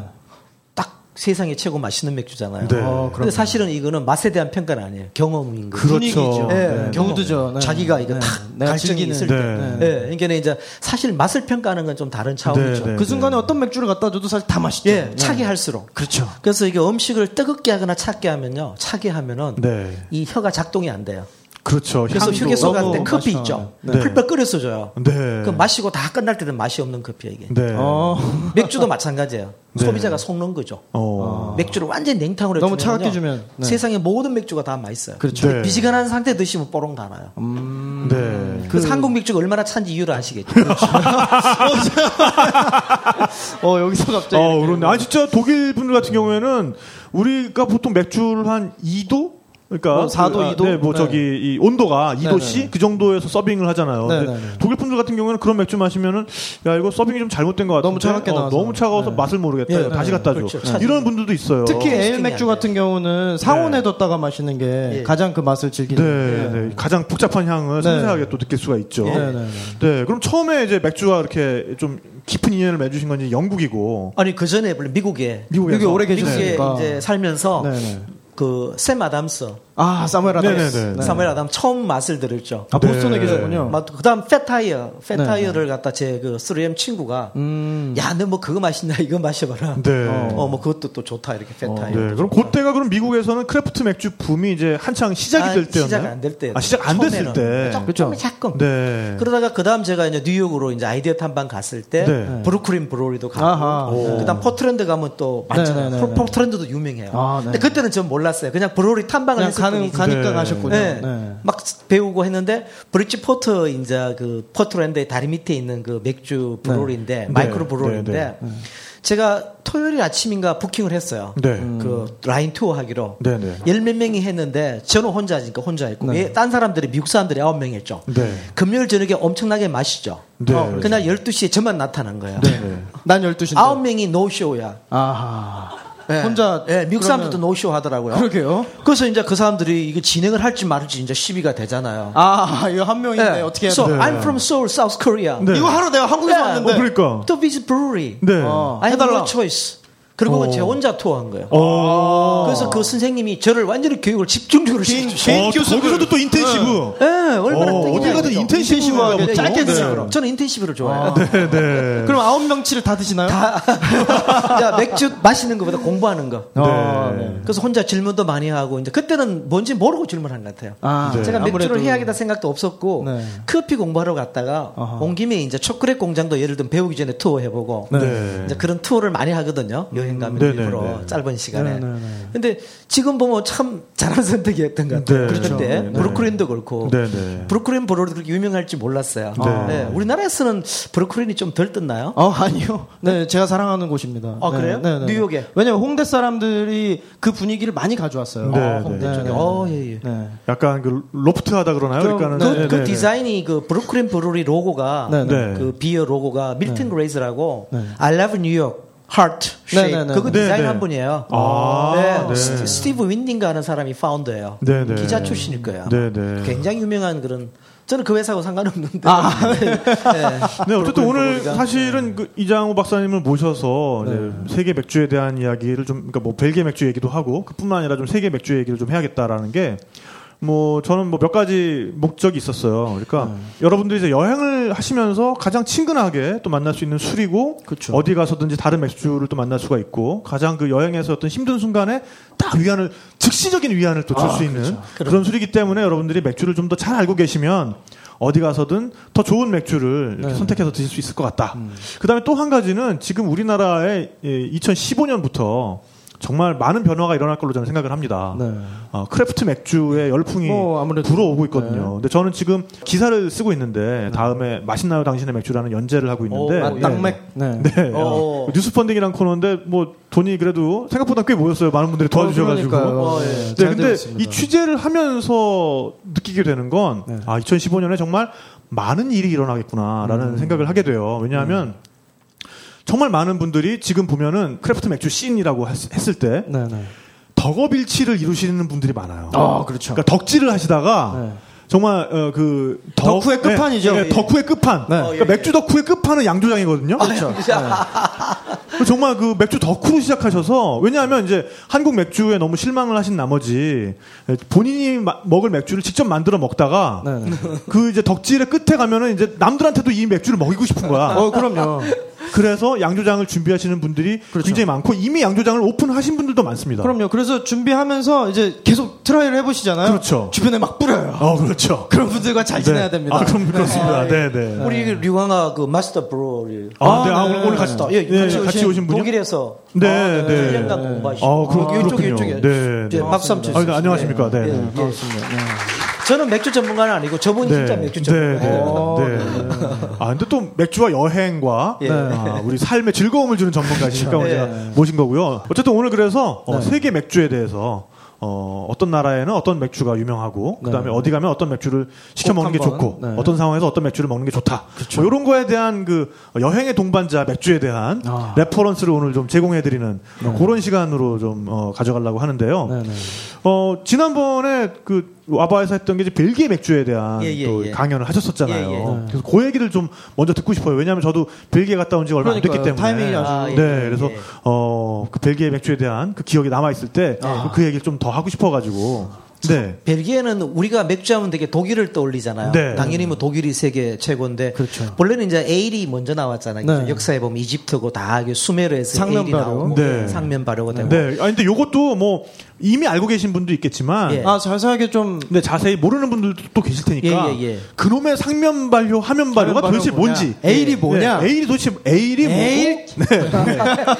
딱 세상에 최고 맛있는 맥주잖아요. 네. 어, 근데 사실은 이거는 맛에 대한 평가는 아니에요. 경험인 거죠. 그렇죠. 예, 네. 모드죠. 네. 자기가 이거 네. 탁 갈증이. 있을 네. 때. 예, 그러니까 이제 사실 맛을 평가하는 건 좀 다른 차원이죠. 네, 네. 그 순간에 어떤 맥주를 갖다 줘도 사실 다 맛있죠. 예, 차게 할수록. 그렇죠. 그래서 이게 음식을 뜨겁게 하거나 차게 하면요, 차게 하면은 네. 이 혀가 작동이 안 돼요. 그렇죠. 그래서 휴게소 갈때 너무 커피. 있죠. 네. 풀벌 끓여서 줘요. 네. 그 마시고 다 끝날 때는 맛이 없는 커피야 이게. 네. 어. 맥주도 마찬가지예요. 네. 소비자가 속는 거죠. 어. 맥주를 완전 히 냉탕으로 너무 차갑게 주면, 네. 세상의 모든 맥주가 다 맛있어요. 그렇죠. 네. 비지근한 상태 드시면 뽀록 다 나요. 네. 그래서 한국 맥주가 얼마나 찬지 이유를 아시겠죠. 어, 여기서 갑자기. 어. 그런데. 아, 진짜 독일 분들 같은 경우에는 우리가 보통 맥주를 한 2도? 그러니까 뭐 4도, 그, 아, 2도? 네, 뭐 네. 저기 이 온도가 2도씨 네, 네. 그 정도에서 서빙을 하잖아요. 네, 근데. 독일 분들 같은 경우에는 그런 맥주 마시면은 야 이거 서빙이 좀 잘못된 것 같은데 너무 차갑게 어, 나와서. 너무 차가워서 네. 맛을 모르겠다. 예, 다시 네, 갖다 줘. 그렇죠. 이런 분들도 있어요. 특히 에일 맥주 안 같은 경우는 상온에 뒀다가 마시는 게 예. 가장 그 맛을 즐기는. 네, 네. 가장 복잡한 향을 네. 섬세하게 또 느낄 수가 있죠. 네, 네, 그럼 처음에 이제 맥주와 이렇게 좀 깊은 인연을 맺으신 건지 영국이고. 아니 그 전에 물론 미국에 미국에서. 여기 오래 미국에 계셨으니까. 이제 살면서 네, 네. 그 샘 아담스, 아, 사무엘 아담스. 네네네. 사무엘 아담 처음 맛을 들었죠. 아, 보스턴에 네. 계셨군요. 그 다음 Fat Tire, Fat Tire를 갖다 제 그 3M 친구가, 음. 야, 너 뭐 그거 마신다, 이거 마셔봐라. 네. 어, 뭐 그것도 또 좋다, 이렇게 Fat Tire. 네, 그럼 그때가 그럼 미국에서는 craft 맥주 붐이 이제 한창 시작이 아, 될 때였나요? 시작 안 될 때. 아, 시작 안 됐을 때. 조금, 그쵸. 조금. 네. 그러다가 그 다음 제가 이제 뉴욕으로 이제 아이디어 탐방 갔을 때 네. 브루클린 brewery도 가고. 네. 그 다음 포트랜드 가면 또 많잖아요. 네, 네, 포- 네. 포트랜드도 유명해요. 아, 네. 근데 그때는 전 몰랐어요. 그냥 brewery 탐방을 했을 가는, 뿐이지. 가니까 네. 가셨군요. 네. 네. 막 배우고 했는데 BridgePort 이제 그 포트랜드의 다리 밑에 있는 그 맥주 brewery인데 micro 네. brewery인데 네, 제가 토요일 아침인가 부킹을 했어요. 네. 그 라인 투어 하기로 네, 네. 열몇 명이 했는데 저는 혼자니까 혼자 했고 네. 왜 딴 사람들이 미국 사람들이 아홉 명 했죠. 네. 금요일 저녁에 엄청나게 마시죠. 네. 어, 그날 12시에 저만 나타난 거예요. 네. 난 12시인데. 아홉 명이 no-show야. 아하. 네. 혼자. 예, 미국 사람들도 그러면- 노쇼 하더라고요. 그러게요. 그래서 이제 그 사람들이 이게 진행을 할지 말지 이제 시비가 되잖아요. 아, 이거 한 명인데 예. 어떻게 해야 So, 돼? 네. I'm from Seoul, South Korea. 네. 이거 하러 내가 한국에서 네. 왔는데. 어, 그러니까. To visit brewery. 네. 어. I have 해달라. no choice. 그리고 제 혼자 투어한 거예요. 어. 그래서 그 선생님이 저를 완전히 교육을 집중적으로 시켜주셨어요. 개인 어, 거기서도 또 intensive. 예, 얼마나 어, 어디 가든 이거죠. intensive하게 네, 짧게 intensive. 드세요. 저는 intensive를 좋아해요. 네, 네. 그럼 아홉 명치를 다 드시나요? 야, 맥주 마시는 것보다 공부하는 거. 어, 네. 네. 그래서 혼자 질문도 많이 하고 이제 그때는 뭔지 모르고 질문한 것 같아요. 아, 네. 제가 맥주를 아무래도- 해야겠다 생각도 없었고 네. 커피 공부하러 갔다가 아하. 온 김에 이제 초콜릿 공장도 예를 들면 배우기 전에 투어 해보고 네. 이제 그런 투어를 많이 하거든요. 여행 가면 네, 일부러 네, 네. 짧은 시간에. 네, 네, 네. 근데 지금 보면 참 잘한 선택이었던 것 같아요. 네. 그런데 그렇죠. 네. 브루클린도 그렇고 네, 네. 브루클린 brewery도 그렇게 유명할지 몰랐어요. 네. 네. 우리나라에서는 브루클린이 좀 덜 떴나요? 어, 아니요. 네, 제가 사랑하는 곳입니다. 아, 네, 그래요? 네, 네. 뉴욕에? 왜냐면 홍대 사람들이 그 분위기를 많이 가져왔어요. 네, 아, 네. 홍대 네, 쪽에. 네. 어, 예, 예. 네. 약간 그 loft하다 그러나요? 좀 그러니까는 그, 네, 그 네, 네. 디자인이 그 브루클린 brewery 로고가 네, 네. 그 beer 로고가 밀튼 글레이저라고 네. I love New York heart shape 네, 네, 네. 그거 네, 디자인 네. 한 분이에요. 아, 네. 네. 스- 스티브 힌디인가 하는 사람이 founder예요. 네, 네. 기자 출신일 거예요. 네, 네. 굉장히 유명한 그런 저는 그 회사하고 상관없는데. 아. 네. 네, 어쨌든 오늘. 사실은 그 이장우 박사님을 모셔서 네. 이제 세계 맥주에 대한 이야기를 좀, 그러니까 뭐 벨기에 맥주 얘기도 하고 그뿐만 아니라 좀 세계 맥주 얘기를 좀 해야겠다라는 게 뭐 저는 뭐 몇 가지 목적이 있었어요. 그러니까 네. 여러분들이 이제 여행을 하시면서 가장 친근하게 또 만날 수 있는 술이고 그쵸. 어디 가서든지 다른 맥주를 또 만날 수가 있고 가장 그 여행에서 어떤 힘든 순간에 딱 위안을 즉시적인 위안을 또 줄수 있는 그런 술이기 때문에 여러분들이 맥주를 좀 더 잘 알고 계시면 어디 가서든 더 좋은 맥주를 이렇게 선택해서 드실 수 있을 것 같다. 그다음에 또 한 가지는 지금 우리나라에 2015년부터 정말 많은 변화가 일어날 걸로 저는 생각을 합니다. 네. 어, craft 맥주의 열풍이 뭐 아무래도- 불어오고 있거든요. 네. 근데 저는 지금 기사를 쓰고 있는데 다음에 맛있나요 당신의 맥주라는 연재를 하고 있는데 아, 예. 땅맥. 네. 네. 어. 어, 뉴스 펀딩이란 코너인데 뭐 돈이 그래도 생각보다 꽤 모였어요. 많은 분들이 도와주셔가지고. 그러니까요. 어, 예. 네, 잘 근데. 이 취재를 하면서 느끼게 되는 건, 네. 아, 2015년에 정말 많은 일이 일어나겠구나라는 음. 생각을 하게 돼요. 왜냐하면, 정말 많은 분들이 지금 보면은 craft 맥주 scene이라고 했- 했을 때, 네, 네. 덕업일치를 이루시는 분들이 많아요. 아, 그렇죠. 그러니까 덕질을 하시다가, 네. 정말 어, 그 덕후의 끝판이죠. 네, 네, 덕후의 끝판. 네. 그러니까 맥주 덕후의 끝판은 양조장이거든요. 그렇죠. 그 정말 그 맥주 덕후로 시작하셔서 왜냐하면 이제 한국 맥주에 너무 실망을 하신 나머지 본인이 마- 먹을 맥주를 직접 만들어 먹다가 네, 네. 그 이제 덕질의 끝에 가면은 이제 남들한테도 이 맥주를 먹이고 싶은 거야. 어, 그럼요. 그래서 양조장을 준비하시는 분들이 굉장히 많고 이미 양조장을 오픈하신 분들도 많습니다. 그럼요. 그래서 준비하면서 이제 계속 try를 해보시잖아요. 그렇죠. 주변에 막 뿌려요. 어 그렇죠. 그런 분들과 잘 지내야 됩니다. 아 그럼 그렇습니다. 네, 네. 우리 그 류광아 그 master brewery 아, 네. 아, 아, 네. 오늘, 오늘 같이 예, 네, 같이, 같이 오신, 분이 독일에서 네, 아, 네. 1년간 공부하시고 아, 그렇- 그렇군요. 이쪽에 네, 네. 한번 아, 주세요. 네, 안녕하십니까. 네, 예, 네. 예. 그렇습니다. 네. 저는 맥주 전문가는 아니고 저분이 진짜 맥주 전문가. 네, 어, 네, 네. 아, 근데 또 맥주와 여행과 예. 아, 우리 삶의 즐거움을 주는 전문가시니까 오늘 네. 모신 거고요. 어쨌든 오늘 그래서 어, 네. 세계 맥주에 대해서 어, 어떤 나라에는 어떤 맥주가 유명하고 그다음에 네. 어디 가면 어떤 맥주를 시켜 꼭 먹는 게 좋고 네. 어떤 상황에서 어떤 맥주를 먹는 게 좋다. 뭐 이런 거에 대한 그 여행의 동반자 맥주에 대한 아. reference를 오늘 좀 제공해 드리는 그런 시간으로 좀 어, 가져가려고 하는데요. 네, 네. 어, 지난번에 그 와바에서 했던 게 이제 벨기에 맥주에 대한 예, 예, 또 예. 강연을 하셨었잖아요. 예, 예. 그래서 그 얘기를 좀 먼저 듣고 싶어요. 왜냐하면 저도 벨기에 갔다 온 지 얼마 안 됐기 그러니까요. 때문에. 타이밍이 아주- 아, 예, 네, 예, 그래서 예. 어, 그 벨기에 맥주에 대한 그 기억이 남아 있을 때그 얘기를 좀 더 하고 싶어가지고. 네. 벨기에는 우리가 맥주 하면 되게 독일을 떠올리잖아요. 네. 당연히 뭐 독일이 세계 최고인데 그렇죠. 원래는 이제 에일이 먼저 나왔잖아요. 네. 역사에 보면 이집트고 다 수메르에서 상면 에일이. 나오고 네. 상면 발효가 되고 네. 아 근데 요것도 뭐 이미 알고 계신 분도 있겠지만 예. 아, 자세하게 좀 근데 자세히 모르는 분들도 또 계실 테니까 예, 예, 예. 그놈의 상면 발효, 하면 발효가 발효 도대체 뭐냐? 뭔지 에일이 뭐냐? 네, 에일이 도대체 에일이 에일? 뭐고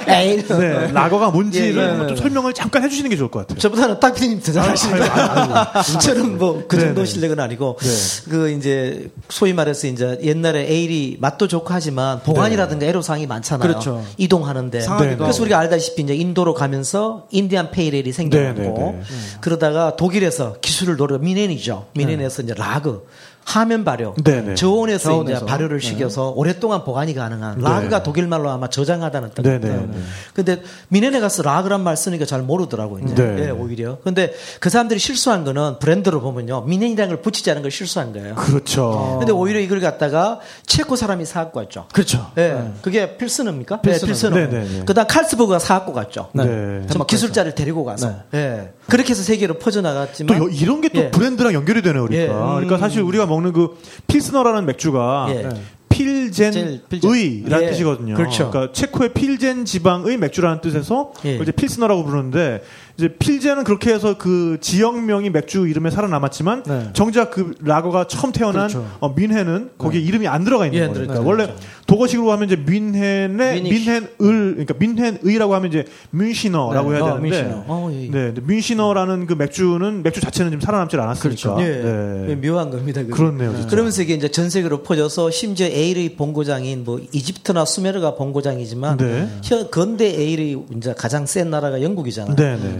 네. 에일. 네, 라거가 뭔지를 예, 예. 좀 설명을 잠깐 해주시는 게 좋을 것 같아요. 저보다는 탁피디님 더 잘하시니까 저는 뭐 그 정도 네, 네. 실력은 아니고 네. 그 이제 소위 말해서 이제 옛날에 에일이 맛도 좋고 하지만 보관이라든가 애로사항이 많잖아요. 그렇죠. 이동하는데 그래서. 우리가 알다시피 이제 인도로 가면서 Indian Pale Ale이 생겨났고 네, 네, 네. 그러다가 독일에서 기술을 노려 뮌헨이죠. 뮌헨에서 이제 라거 하면 발효, 네, 네. 저온에서, 저온에서. 이제 발효를 시켜서 오랫동안 보관이 가능한 라거가 독일 말로 아마 저장하다는 뜻. 네, 네, 네. 근데 뮌헨에 가서 라거란 말 쓰니까 잘 모르더라고요. 이제. 네. 예, 오히려. 근데 그 사람들이 실수한 거는 브랜드로 보면요. 뮌헨이라는 걸 붙이지 않은 걸 실수한 거예요. 그렇죠. 근데 오히려 이걸 갖다가 체코 사람이 사갖고 왔죠. 그렇죠. 예. 그게 필스너입니까? 필스너. 네, 필스너. 네, 네, 네. 그다음 칼스버그가 사갖고 갔죠. 네. 좀 기술자를 데리고 가서. 예. 그렇게 해서 세계로 또 퍼져나갔지만. 여- 이런 게 또 예. 브랜드랑 연결이 되네요, 그러니까. 예. 음. 그러니까 사실 우리가 먹는 그 필스너라는 맥주가 예. 필젠 젤, 필젠. 의라는 예. 뜻이거든요. 그렇죠. 러니까 체코의 필젠 지방의 맥주라는 뜻에서 예. 이제 필스너라고 부르는데 이제 필젠은 그렇게 해서 그 지역명이 맥주 이름에 살아남았지만 네. 정작 그 라거가 처음 태어난 그렇죠. 어, 뮌헨은 거기에 이름이 안 들어가 있는 예, 안 거니까 들어가 원래 독어식으로 하면 이제 뮌헨의. 뮌헨을 그러니까 뮌헨의라고 하면 이제 Münchner라고 네. 해야 어, 되는데 Münchner. 어, 예. 네, 근데 Münchner라는 그 맥주는 맥주 자체는 지금 살아남질 않았으니까. 예. 네. 예, 묘한 겁니다. 그게. 그렇네요, 진짜. 그러면서 이게 이제 전 세계로 퍼져서 심지어 에일의 본고장인 뭐 이집트나 수메르가 본고장이지만 네. 현 근대 에일의 이제 가장 센 나라가 영국이잖아요.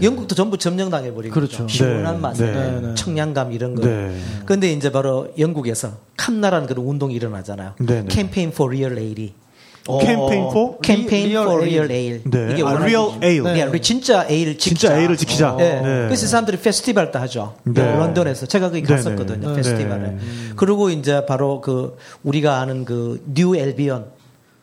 네, 네. 영국도 전부 점령당해 버린 그렇죠. 거죠. 시원한 네, 맛에 네, 네. 청량감 이런 거. 네. 근데 이제 바로 영국에서 CAMRA라는 그런 운동이 일어나잖아요. 네, 네. Campaign for real ale. Campaign for? Campaign real real ale. 네. 이게 아, real 거죠. ale. 네, 우리 진짜 에일 지키자. 진짜 에일을 지키자. 네. 네. 그래서 사람들이 페스티벌 도 하죠. 네. 런던에서 제가 거기 네, 갔었거든요. 네. 페스티벌에. 네. 그리고 이제 바로 그 우리가 아는 그 New Albion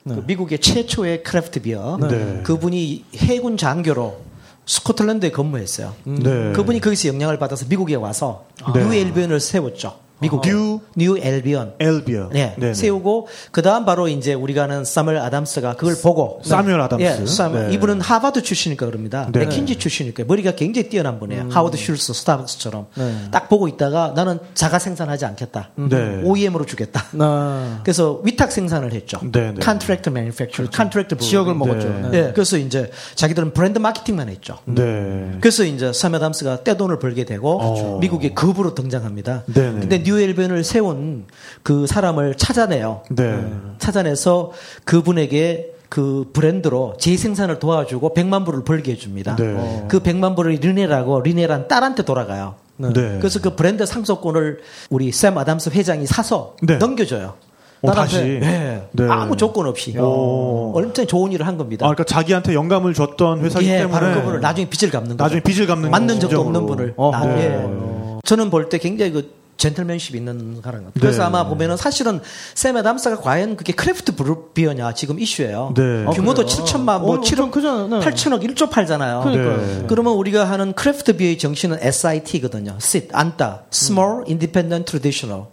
그 미국의 최초의 craft beer 네. 그분이 해군 장교로 스코틀랜드에 근무했어요. 네. 그분이 거기서 영향을 받아서 미국에 와서 네. New Albion을 세웠죠. 미국 뉴 뉴 엘비언. 엘비어. 네, 네네. 세우고 그 다음 바로 이제 우리가 아는 Samuel Adams가 그걸 보고 Samuel Adams. 예, 사무- 네. 이분은 하버드 출신이니까 그럽니다. 네. 맥킨지 출신이니까 머리가 굉장히 뛰어난 분이에요. 하워드 슐츠 스타벅스처럼 네. 딱 보고 있다가 나는 자가 생산하지 않겠다. 네. OEM으로 주겠다. 나 그래서 위탁 생산을 했죠. 네, 네. Contract Manufacturer, Contract Brewery. 지역을 먹었죠. 네. 네. 예, 그래서 이제 자기들은 브랜드 마케팅만 했죠. 네. 그래서 이제 Sam Adams가 떼돈을 벌게 되고 어. 미국의 갑부로 등장합니다. 네네. 근데 New Albion을 세운 그 사람을 찾아내요. 네. 찾아내서 그분에게 그 브랜드로 재생산을 도와주고 100만 불을 벌게 해줍니다. 네. 그 100만 불을 리네라고 리네란 딸한테 돌아가요. 네. 그래서 그 브랜드 상속권을 우리 Sam Adams 회장이 사서 네. 넘겨줘요. 어, 다시. 네. 네. 아무 조건 없이. 오. 엄청 좋은 일을 한 겁니다. 아, 그러니까 자기한테 영감을 줬던 회사이기 예, 때문에 바로 그분을 나중에 빚을 갚는 거죠. 나중에 빚을 갚는 만난 적도. 없는 분을. 어허. 나- 네. 예. 저는 볼 때 굉장히 그 gentlemanship 있는 사람. 그래서 네. 아마 보면은 사실은 Sam Adams가 과연 그게 craft brew- beer냐 지금 이슈예요. 네. 규모도 아, 그래요? 7천만, 뭐 어, 7억, 엄청 크잖아요. 네. 8천억, 1조 팔잖아요. 그러니까요. 네. 그러면 우리가 하는 craft beer의 정신은 SIT거든요. sit, 앉다. Small, Independent, Traditional.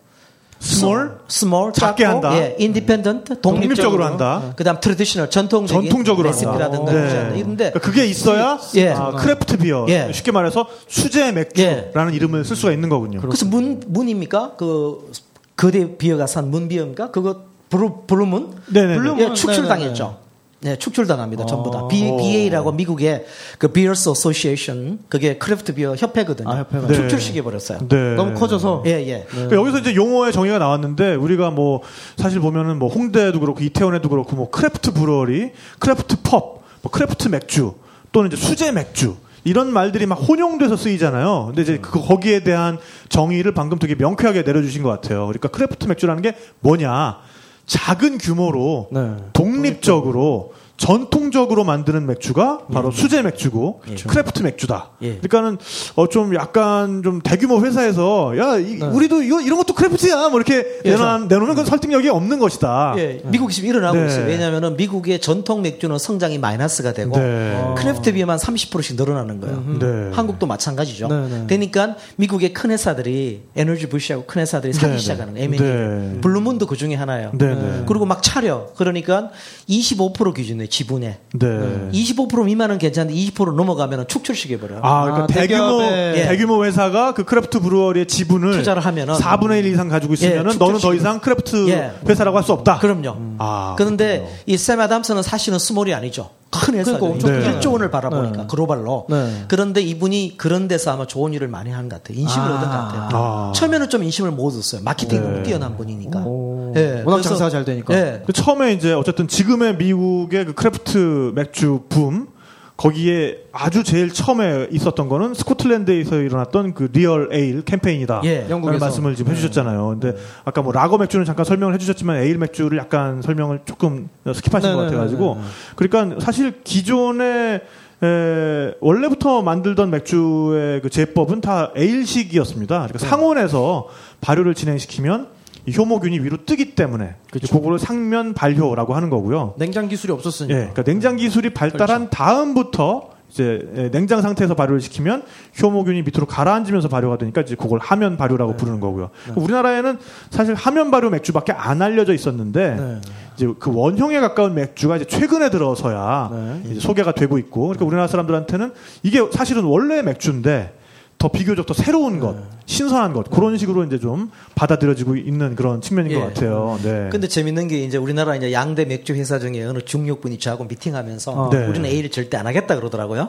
Small? small, 작게 작고, 한다. 예, independent, 독립적으로, 독립적으로 한다. 그다음 traditional, 전통적인 전통적으로. 레시피라든가 네. 이런데 그러니까 그게 있어야 예. 아, craft beer 예. 쉽게 말해서 수제 맥주라는 예. 이름을 쓸 수가 있는 거군요. 그래서 문 문입니까? 그 거대 beer가 산 Moon beer입니까? 그거? 네네네. Blue Moon 네네네. 예, 축출 당했죠. 네, 축출당합니다. 전부 다. B, 오. BA라고 미국의 그 Brewers Association 그게 craft beer 협회거든요. 아, 협회가. 네. 축출시켜 버렸어요. 네. 너무 커져서 예, 예. 그러니까 여기서 이제 용어의 정의가 나왔는데 우리가 뭐 사실 보면은 뭐 홍대에도 그렇고 이태원에도 그렇고 뭐 craft brewery, craft pub, 뭐 craft 맥주 또는 이제 수제 맥주 이런 말들이 막 혼용돼서 쓰이잖아요. 근데 이제 그 거기에 대한 정의를 방금 되게 명쾌하게 내려주신 것 같아요. 그러니까 craft 맥주라는 게 뭐냐? 작은 규모로 네. 독립적으로 전통적으로 만드는 맥주가 바로 수제 맥주고 craft 맥주다. 예. 그러니까는 어 좀 약간 좀 대규모 회사에서 야 이- 우리도 이거 이런 것도 craft야 뭐 이렇게 내놓, 내놓으면 그건 설득력이 없는 것이다. 예, 미국이 지금 일어나고 네. 있어요. 왜냐하면 미국의 전통 맥주는 성장이 마이너스가 되고 네. craft beer만 30%씩 늘어나는 거예요. 네. 한국도 마찬가지죠. 네, 네. 그러니까 미국의 큰 회사들이 Anheuser-Busch하고 큰 회사들이 사기 네, 네. 시작하는 M&A. 네. Blue Moon도 그 중에 하나예요. 네, 네. 그리고 막 차려. 그러니까 25% 기준 에 지분에 네. 25% 미만은 괜찮은데 20% 넘어가면 축출시켜 버려요. 아, 그러니까 아, 대규모 대기업에- 예. 대규모 회사가 그 craft brewery의 지분을 투자를 하면은 4분의 1 이상 가지고 있으면은 예, 너는 더 이상 craft 예. 회사라고 할 수 없다. 그럼요. 아, 그런데 이 Sam Adams는 사실은 small이 아니죠. 큰 회사죠. 그러니까 엄청 네. 크잖아요. 1조 원을 바라보니까 네. 글로벌로. 네. 그런데 이분이 그런 데서 아마 좋은 일을 많이 하는 것 같아요. 인심을 아. 얻은 것 같아요. 아. 처음에는 좀 인심을 못 얻었어요. 마케팅이 네. 너무 뛰어난 분이니까. 오. 예, 워낙 그래서- 장사가 잘 되니까. 예. 그 처음에 이제 어쨌든 지금의 미국의 그 craft 맥주 붐 거기에 아주 제일 처음에 있었던 거는 스코틀랜드에서 일어났던 그 real ale 캠페인이다. 예, 라는 영국에서. 말씀을 지금 해주셨잖아요. 근데 아까 뭐 라거 맥주는 잠깐 설명을 해주셨지만 에일 맥주를 약간 설명을 조금 skip하신 네, 것 네, 같아가지고 네, 네. 그러니까 사실 기존에 에, 원래부터 만들던 맥주의 그 제법은 다 에일식이었습니다. 그러니까 상온에서 발효를 진행시키면 이 효모균이 위로 뜨기 때문에 그쵸. 그거를 상면 발효라고 하는 거고요. 냉장 기술이 없었으니까. 예, 그러니까 냉장 기술이 발달한 다음부터 이제 예, 냉장 상태에서 발효를 시키면 효모균이 밑으로 가라앉으면서 발효가 되니까 이제 그걸 하면 발효라고 부르는 거고요. 우리나라에는 사실 하면 발효 맥주밖에 안 알려져 있었는데 네. 이제 그 원형에 가까운 맥주가 이제 최근에 들어서야 네. 이제 소개가 되고 있고 그러니까 우리나라 사람들한테는 이게 사실은 원래 맥주인데 더 비교적 더 새로운 것, 신선한 것 그런 식으로 이제 좀 받아들여지고 있는 그런 측면인 예. 것 같아요. 네. 근데 재밌는 게 이제 우리나라 이제 양대 맥주 회사 중에 어느 중력분이 저하고 미팅하면서 네. 우리는 A를 절대 안 하겠다 그러더라고요.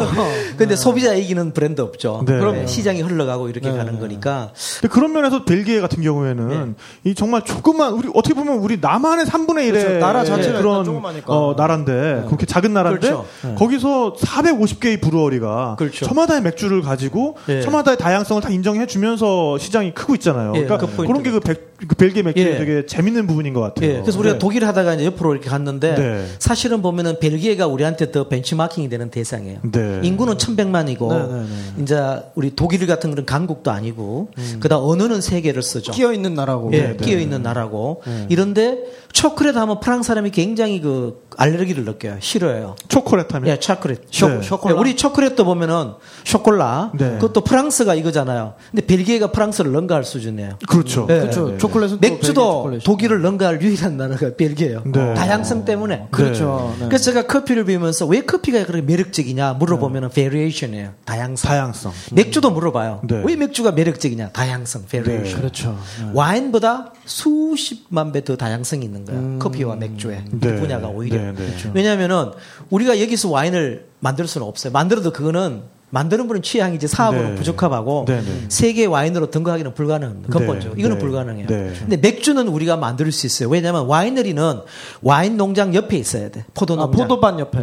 근데 소비자 이기는 브랜드 없죠. 네. 그럼 시장이 흘러가고 이렇게 네. 가는 거니까 그런 면에서 벨기에 같은 경우에는 이 정말 조그만 우리 어떻게 보면 우리 남한의 3분의 1의 그렇죠. 나라 자체가 그런. 어, 나라인데 그렇게 작은 나라인데 그렇죠. 거기서 450개의 브루어리가 그렇죠. 저마다의 맥주를 가지고 예. 저마다의 다양성을 다 인정해 주면서 시장이 크고 있잖아요. 예, 그러니까 그 그런 게 그 그 벨기에 맥주의 예. 되게 재밌는 부분인 것 같아요. 예, 그래서 우리가 네. 독일을 하다가 이제 옆으로 이렇게 갔는데 네. 사실은 보면은 벨기에가 우리한테 더 벤치마킹이 되는 대상이에요. 네. 인구는 1,100만이고 네, 네, 네. 이제 우리 독일 같은 그런 강국도 아니고 그다음 언어는 세 개를 쓰죠. 끼어 있는 나라고. 예. 끼어 있는 나라고 이런데 초콜릿 하면 프랑스 사람이 굉장히 그 알레르기를 느껴요. 싫어해요. 초콜릿 하면 예, 초콜릿. 쇼, 네. 쇼콜라. 예, 우리 초콜릿도 보면은 쇼콜라. 네. 그것도 프랑스가 이거잖아요. 근데 벨기에가 프랑스를 능가할 수준이에요. 그렇죠. 예. 그렇죠. 초콜릿은 맥주도. 독일을 능가할 유일한 나라가 벨기에예요. 네. 다양성 때문에. 그렇죠. 네. 그래서 제가 커피를 비우면서 왜 커피가 그렇게 매력적이냐 물어보면은 variation이에요. 다양성. 다양성. 맥주도 물어봐요. 네. 왜 맥주가 매력적이냐? 다양성, variation. 그렇죠. 와인보다 수십만 배 더 다양성이 있는 거예요. 커피와 맥주의 이 네. 분야가 오히려. 네, 네. 왜냐하면은 우리가 여기서 와인을 만들 수는 없어요. 만들어도 그거는 만드는 분은 취향이지 사업으로 네. 부족하고 네, 네. 세계 와인으로 등극하기는 불가능합니다. 근본적으로 네, 이거는 네. 불가능해요. 네. 근데 맥주는 우리가 만들 수 있어요. 왜냐하면 와이너리는 와인 농장 옆에 있어야 돼. 포도 아, 농장. 포도밭 옆에.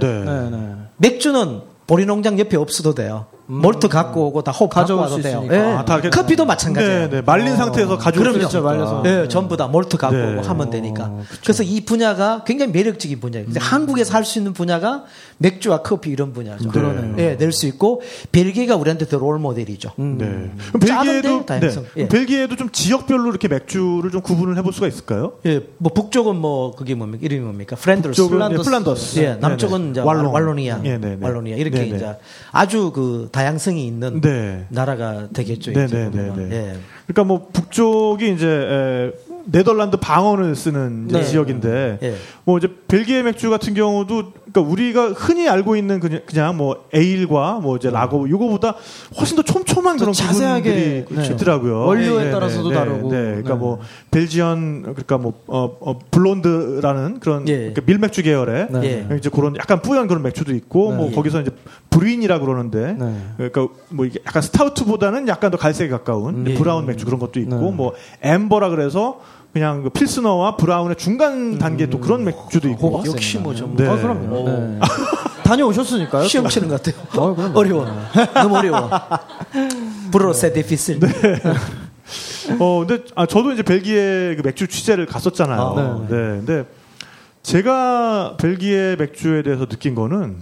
맥주는 보리 농장 옆에 없어도 돼요. 몰트 갖고 오고 다 홉 갖고 가져올 와도 수 돼요. 있으니까. 예. 아, 다 이렇게- 커피도 마찬가지예요. 네, 네. 말린 상태에서 가져올 수 그럼요. 있죠. 말려서. 예, 전부 다 몰트 갖고 네. 오고 하면 되니까. 그래서 이 분야가 굉장히 매력적인 분야예요. 근데 한국에서 할 수 있는 분야가 맥주와 커피 이런 분야죠. 그러네요. 예, 낼 수 있고 벨기에가 우리한테 더 롤 모델이죠. 네. 그럼 벨기에도 다양성. 네. 예. 벨기에도 좀 지역별로 이렇게 맥주를 좀 구분을 해볼 수가 있을까요? 예, 뭐 북쪽은 뭐 그게 뭡니까? 이름이 뭡니까? 프랜더스. 북쪽은 예, 플란더스. 예, 남쪽은 네네. 이제 왈론. 왈로니아, 예, 네네. 왈로니아 이렇게 네네. 이제 아주 그 다양성이 있는 네. 나라가 되겠죠. 네네네네. 이제 보면. 예. 그러니까 뭐 북쪽이 이제 에, 네덜란드 방언을 쓰는 네. 지역인데 예. 뭐 이제 벨기에 맥주 같은 경우도 그러니까 우리가 흔히 알고 있는 그냥, 그냥 뭐 에일과 뭐 이제 라거 이거보다 훨씬 더 촘촘한 더 그런 자세하게, 네. 있더라고요. 원료에 따라서도 다르고. 네. 그러니까 네. 뭐 벨지언 그러니까 뭐 어, 어, 블론드라는 그런 예. 그러니까 밀맥주 계열의 예. 이제 그런 약간 뿌연 그런 맥주도 있고 네. 뭐 예. 거기서 이제 bruin이라 그러는데 네. 그러니까 뭐 이게 약간 스타우트보다는 약간 더 갈색에 가까운 예. brown 맥주 그런 것도 있고 네. 뭐 amber라 그래서 그냥 그 필스너와 brown의 중간 단계 또 그런 맥주도 있고 호박 역시 뭐 전부 네. 아, 그럼요. 네. 다녀오셨으니까요. 시험 또. 치는 것 같아요. 어, 그럼요. 어려워. 너무 어려워. 브로세 데피슬. 어 근데 아 저도 이제 벨기에 그 맥주 취재를 갔었잖아요. 아, 네. 근데 제가 벨기에 맥주에 대해서 느낀 거는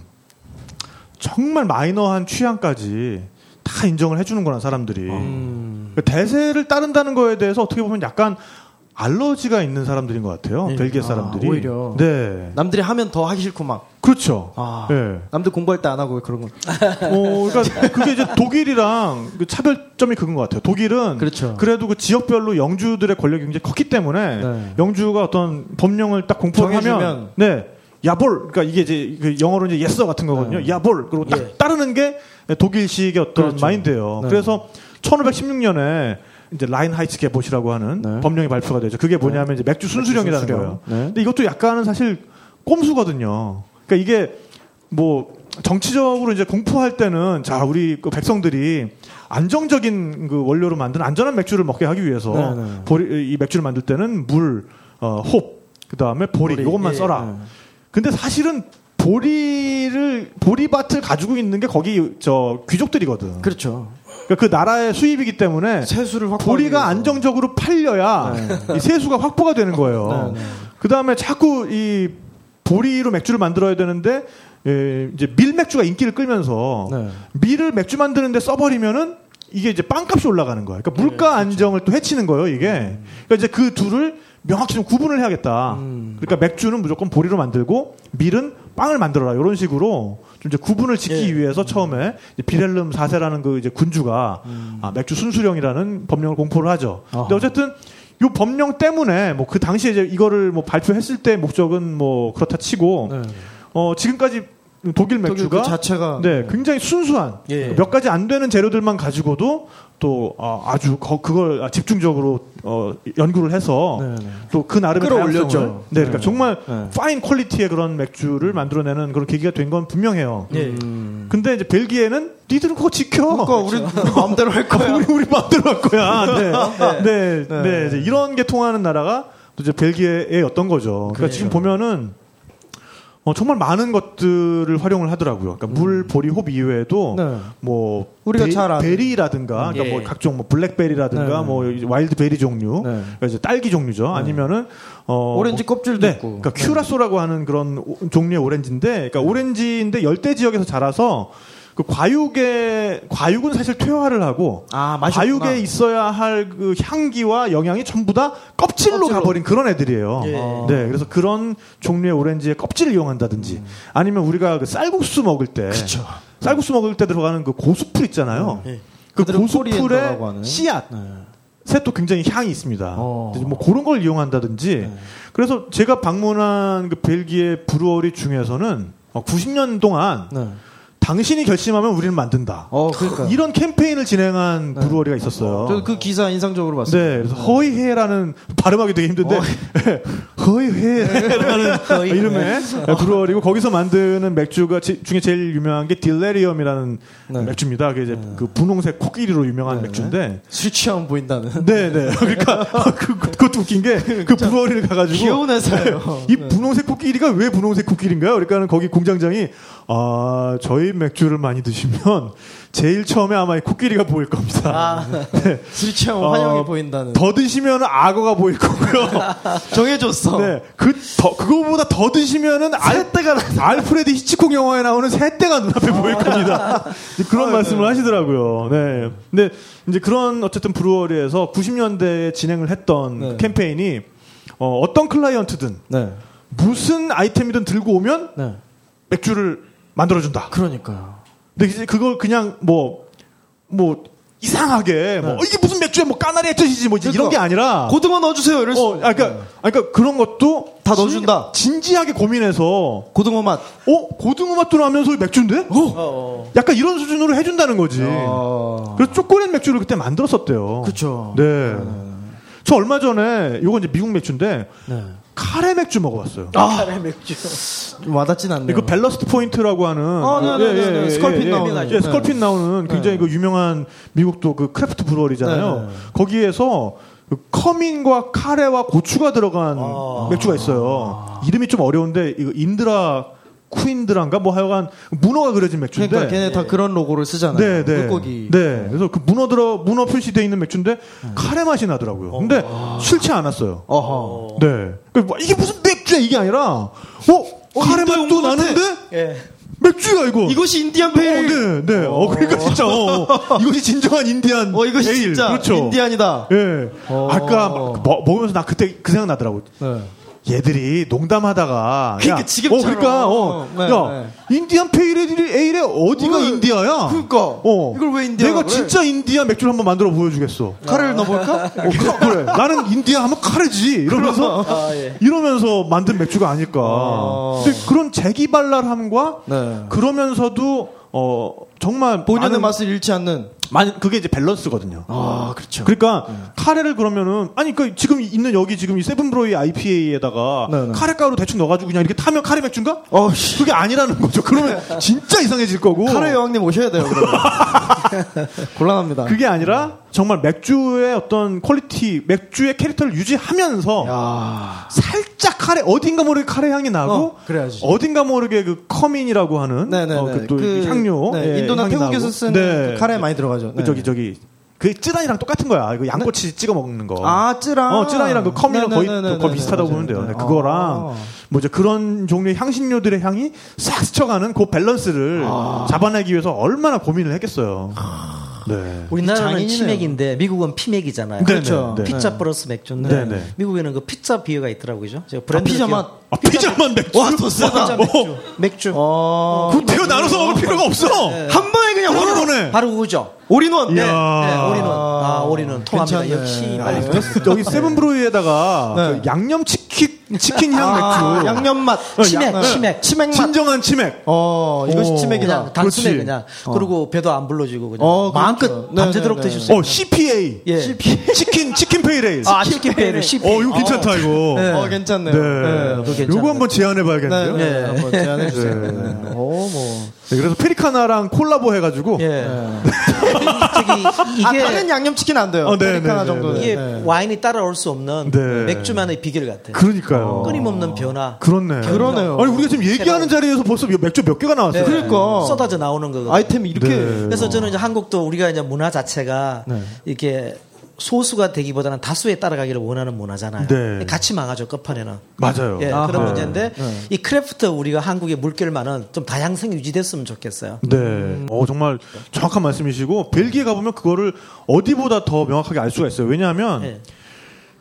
정말 마이너한 취향까지 다 인정을 해주는 거란 사람들이 음. 그 대세를 따른다는 거에 대해서 어떻게 보면 약간 알러지가 있는 사람들인 것 같아요. 예. 벨기에 아, 사람들이. 오히려. 네. 남들이 하면 더 하기 싫고 막. 그렇죠. 아. 예. 남들 공부할 때 안 하고 그런 거. 어, 그러니까 그게 이제 독일이랑 그 차별점이 그건 것 같아요. 독일은 그렇죠. 래도 그 지역별로 영주들의 권력이 굉장히 컸기 때문에 네. 영주가 어떤 법령을 딱 공포를 하면. 네. 야볼 그러니까 이게 이제 그 영어로 이제 예서 같은 거거든요. 야볼 그리고 딱 예. 따르는 게 독일식의 어떤 그렇죠. 마인드예요. 네. 그래서 1516년에 이제 라인하이츠 개봇이라고 하는 네. 법령이 발표가 되죠. 그게 뭐냐면 이제 맥주 순수령이라는 순수령. 거예요. 네. 근데 이것도 약간은 사실 꼼수거든요. 그러니까 이게 뭐 정치적으로 이제 공포할 때는 자 우리 그 백성들이 안정적인 그 원료로 만든 안전한 맥주를 먹게 하기 위해서 네, 네. 보리, 이 맥주를 만들 때는 물, 어, 홉, 그 다음에 보리, 보리, 이것만 예, 써라. 네. 근데 사실은 보리를 보리밭을 가지고 있는 게 거기 저 귀족들이거든. 그렇죠. 그러니까 그 나라의 수입이기 때문에 세수를 확보. 보리가 안정적으로 팔려야 이 세수가 확보가 되는 거예요. 네, 네. 그 다음에 자꾸 이 보리로 맥주를 만들어야 되는데 예, 이제 밀 맥주가 인기를 끌면서 네. 밀을 맥주 만드는데 써버리면은 이게 이제 빵값이 올라가는 거예요. 그러니까 물가 안정을 또 해치는 거예요. 이게. 그러니까 이제 그 둘을 명확히 좀 구분을 해야겠다. 그러니까 맥주는 무조건 보리로 만들고 밀은 빵을 만들어라. 이런 식으로 좀 이제 구분을 짓기 위해서 처음에 이제 비렐름 4세라는 그 이제 군주가 아, 맥주 순수령이라는 법령을 공포를 하죠. 근데 어쨌든 요 법령 때문에 뭐 그 당시에 이제 이거를 뭐 발표했을 때 목적은 뭐 그렇다 치고 네. 어 지금까지 독일 맥주가 그 자체가 네, 굉장히 순수한 예. 몇 가지 안 되는 재료들만 가지고도 또 아, 주 그걸 집중적으로 어, 연구를 해서 네, 네. 또그 나름의 끌어올렸죠. 네, 그러니까 네. 정말 네. fine quality의 그런 맥주를 만들어내는 그런 계기가 된 건 분명해요. 예. 근데 이제 벨기에는 니들은 그거 지켜. 그러니까 우리, 우리 마음대로 할 거야. 우리 우리 마음대로 할 거야. 네, 네, 네. 이제 이런 게 통하는 나라가 또 이제 벨기에의 어떤 거죠. 그러니까 지금 보면은 어, 정말 많은 것들을 활용을 하더라고요. 그러니까 물, 보리, 홉 이외에도 네. 뭐 우리가 베, 잘 아는. 베리라든가 그러니까 예. 뭐 각종 뭐 블랙베리라든가 네. 뭐 wild berry 종류, 네. 그러니까 이제 딸기 종류죠. 아니면은 어 오렌지 뭐- 껍질도 네. 있고. 그러니까 큐라소라고 하는 그런 오- 종류의 오렌지인데, 그러니까 오렌지인데 열대 지역에서 자라서 그 과육에 과육은 사실 퇴화를 하고 아. 과육에 있어야 할 그 향기와 영양이 전부 다 껍질로, 껍질로. 가버린 그런 애들이에요. 예. 네, 그래서 그런 종류의 오렌지의 껍질을 이용한다든지 아니면 우리가 그 쌀국수 먹을 때 쌀국수 먹을 때 들어가는 그 고수풀 있잖아요. 그 그들은 코리엔더라고 고수풀의. 씨앗 네. 셋도 굉장히 향이 있습니다. 어. 뭐 그런 걸 이용한다든지. 그래서 제가 방문한 그 벨기에 브루어리 중에서는 90년 동안 네. 당신이 결심하면 우리는 만든다. 어, 그러니까. 이런 캠페인을 진행한 브루어리가 있었어요. 저도 그 기사 인상적으로 봤어요. 네, 그래서 허이해라는 발음하기 되게 힘든데 허이해라는 이름의 브루어리고 거기서 만드는 맥주가 지- 중에 제일 유명한 게 딜레리엄이라는 네. 맥주입니다. 그게 이제 그 분홍색 코끼리로 유명한 맥주인데 술 취하면 보인다는. 네, 네. 그러니까 그, 그것도 웃긴 게 그 브루어리를 가가지고 귀여운 회사예요. 이 분홍색 코끼리가 왜 분홍색 코끼리인가요? 그러니까는 거기 공장장이 아 저희 맥주를 많이 드시면 제일 처음에 아마 이 코끼리가 보일 겁니다. 네. 술 취하면 어, 환영이 보인다는. 더 드시면 악어가 보일 거고요. 정해줬어. 네, 그 더, 그거보다 더 드시면은 알, 알프레드 히치콕 영화에 나오는 새떼가 눈앞에 보일 겁니다. 이제 그런 말씀을 하시더라고요. 네. 근데 이제 그런 어쨌든 브루어리에서 90년대에 진행을 했던 네. 그 캠페인이 어, 어떤 클라이언트든 네. 무슨 아이템이든 들고 오면 네. 맥주를 만들어준다. 그러니까요. 근데 이제 그걸 그냥 뭐, 뭐, 이상하게, 뭐, 어, 이게 무슨 맥주야, 뭐, 까나리 액젓이지, 뭐, 이제 이런 게 아니라. 고등어 넣어주세요. 이럴 수. 어, 아, 그러니까, 아, 그러니까 그런 것도 다 넣어준다. 진, 진지하게 고민해서 고등어 맛. 어 고등어 맛도 나면서 맥주인데? 어, 약간 이런 수준으로 해준다는 거지. 어. 그래서 초콜릿 맥주를 그때 만들었었대요. 그쵸. 네. 저 얼마 전에 요건 이제 미국 맥주인데 네. 카레 맥주 먹어봤어요. 카레 맥주. 좀 와닿진 않네요. 이거 Ballast Point라고 하는 아, 네, 네, 네, 네. Sculpin 나오는. 예, Sculpin 네. 나오는 굉장히 그 유명한 미국도 그 craft brewery잖아요. 네, 네. 거기에서 그 커민과 카레와 고추가 들어간 아. 맥주가 있어요. 이름이 좀 어려운데 이거 Indra Kunindra란가 뭐 하여간 문어가 그려진 맥주인데 그러니까 걔네 다 그런 로고를 쓰잖아요. 네, 네. 물고기. 네. 그래서 그 문어 들어 문어 표시되어 있는 맥주인데 카레 맛이 나더라고요. 근데 싫지 않았어요. 어허. 네. 그 뭐, 이게 무슨 맥주야 이게 아니라 어 카레 인도에 맛도. 나는데 예. 맥주야 이거. 이것이 인디안 어, pale. 네, 네. 어, 그러니까 진짜 어, 어. 이것이 진정한 인디안. 어, 이것이 에일. 진짜 그렇죠. Indian이다. 예. 어. 아까 막 먹- 먹으면서 나 그때 그 생각 나더라고. 네. 얘들이 농담하다가 그러니까 야, 지금처럼. 어, 그러니까 어, 네, 야 Indian pale ale에 어디가 왜? 인디아야? 그러니까. 어. 이걸 왜 인디아라 내가 그래? 진짜 인디아 맥주를 한번 만들어 보여주겠어. 카레를 넣어볼까? 어, 그, 그래. 나는 인디아 하면 카레지. 이러면서 아, 예. 이러면서 만든 맥주가 아닐까. 아. 그런 재기발랄함과 네. 그러면서도 어 정말 본연의 맛을 잃지 않는. 많이 그게 이제 밸런스거든요. 아, 그렇죠. 그러니까 카레를 그러면은 아니 그 지금 있는 여기 지금 이 세븐브로이 IPA에다가 네, 네. 카레 가루 대충 넣어가지고 그냥 이렇게 타면 카레 맥주인가? 어, 씨. 그게 아니라는 거죠. 그러면 진짜 이상해질 거고. 카레 여왕님 오셔야 돼요. 곤란합니다. 그게 아니라 정말 맥주의 어떤 quality, 맥주의 캐릭터를 유지하면서 야 살짝 카레 어딘가 모르게 카레 향이 나고 어, 그래야지. 어딘가 모르게 그 커민이라고 하는 네네네. 어, 그, 또 그, 향료 네, 예, 인도나 태국에서. 쓰는 네. 그 카레 많이 들어가죠. 그 네. 저기 저기 그 쯔란이랑 똑같은 거야. 이거 양꼬치 찍어 먹는 거. 아, 쯔란. 어, 쯔란이랑 그 커민이랑 거의 네네네네네. 거의 비슷하다고 맞아요. 보면 돼요. 네, 네. 그거랑 아. 뭐 이제 그런 종류의 향신료들의 향이 싹 스쳐가는 그 밸런스를 아. 잡아내기 위해서 얼마나 고민을 했겠어요. 네. 우리나라는. 치맥인데 미국은 피맥이잖아요. 그렇죠. 네. 피자 플러스 맥주인데 네, 네. 미국에는 그 피자 beer가 있더라고요. 그죠? 제가 아, 브랜드 피자 기억- 맛. 아, 피자만 맥주. 와, 더 세다. 피자 맥주. 맥주. 어. 그 대어 나눠서 먹을 필요가 없어. 한 번에 그냥 한 all in one. 번에. 바로 그거죠. all in one. 이야. 네, all in one. 아, all in one. 통합니다. 괜찮네. 역시 아, 빨리. 여기 세븐브로이에다가 네. 그 양념 치킨 치킨 향 아, 맥주. 양념 맛. 치맥, 네. 치맥. 치맥 맛. 진정한 치맥. 어, 이것이 오. 치맥이다. 그냥 단숨에 그렇지. 그냥. 그리고 배도 안 불러주고 그냥. 어, 그렇죠. 마음껏 네, 밤새도록 네, 드실 네. 수 있는. 어 CPA. 예. 치킨 치킨 pale ale. 아, 치킨 pale ale. 어 이거 괜찮다 이거. 어, 괜찮네요. 네. 괜찮네요. 요거 한번 제안해 네, 봐야겠네요. 네, 네. 한번 제안해 주세요. 네. 네. 오, 뭐. 네, 그래서 페리카나랑 콜라보 해가지고 예. 저기 아, 이게 다른 양념치킨 안 돼요. 어, 네, 아메리카나 네, 정도는. 이게 네. 와인이 따라올 수 없는 네. 맥주만의 비결 같아요. 그러니까요. 끊임없는 변화. 그렇네. 그러네요. 아니 우리가 지금 얘기하는 자리에서 벌써 맥주 몇 개가 나왔어요. 네. 그러니까. 쏟아져 나오는 거거든요. 아이템이 이렇게 네. 그래서 저는 이제 한국도 우리가 이제 문화 자체가 네. 이렇게 소수가 되기보다는 다수에 따라가기를 원하는 문화잖아요. 네. 같이 망하죠 끝판에는. 맞아요. 예, 아하. 그런 문제인데 네. 이 craft 우리가 한국의 물결만은 좀 다양성이 유지됐으면 좋겠어요. 네. 어, 정말 정확한 말씀이시고, 벨기에 가보면 그거를 어디보다 더 명확하게 알 수가 있어요. 왜냐하면, 예.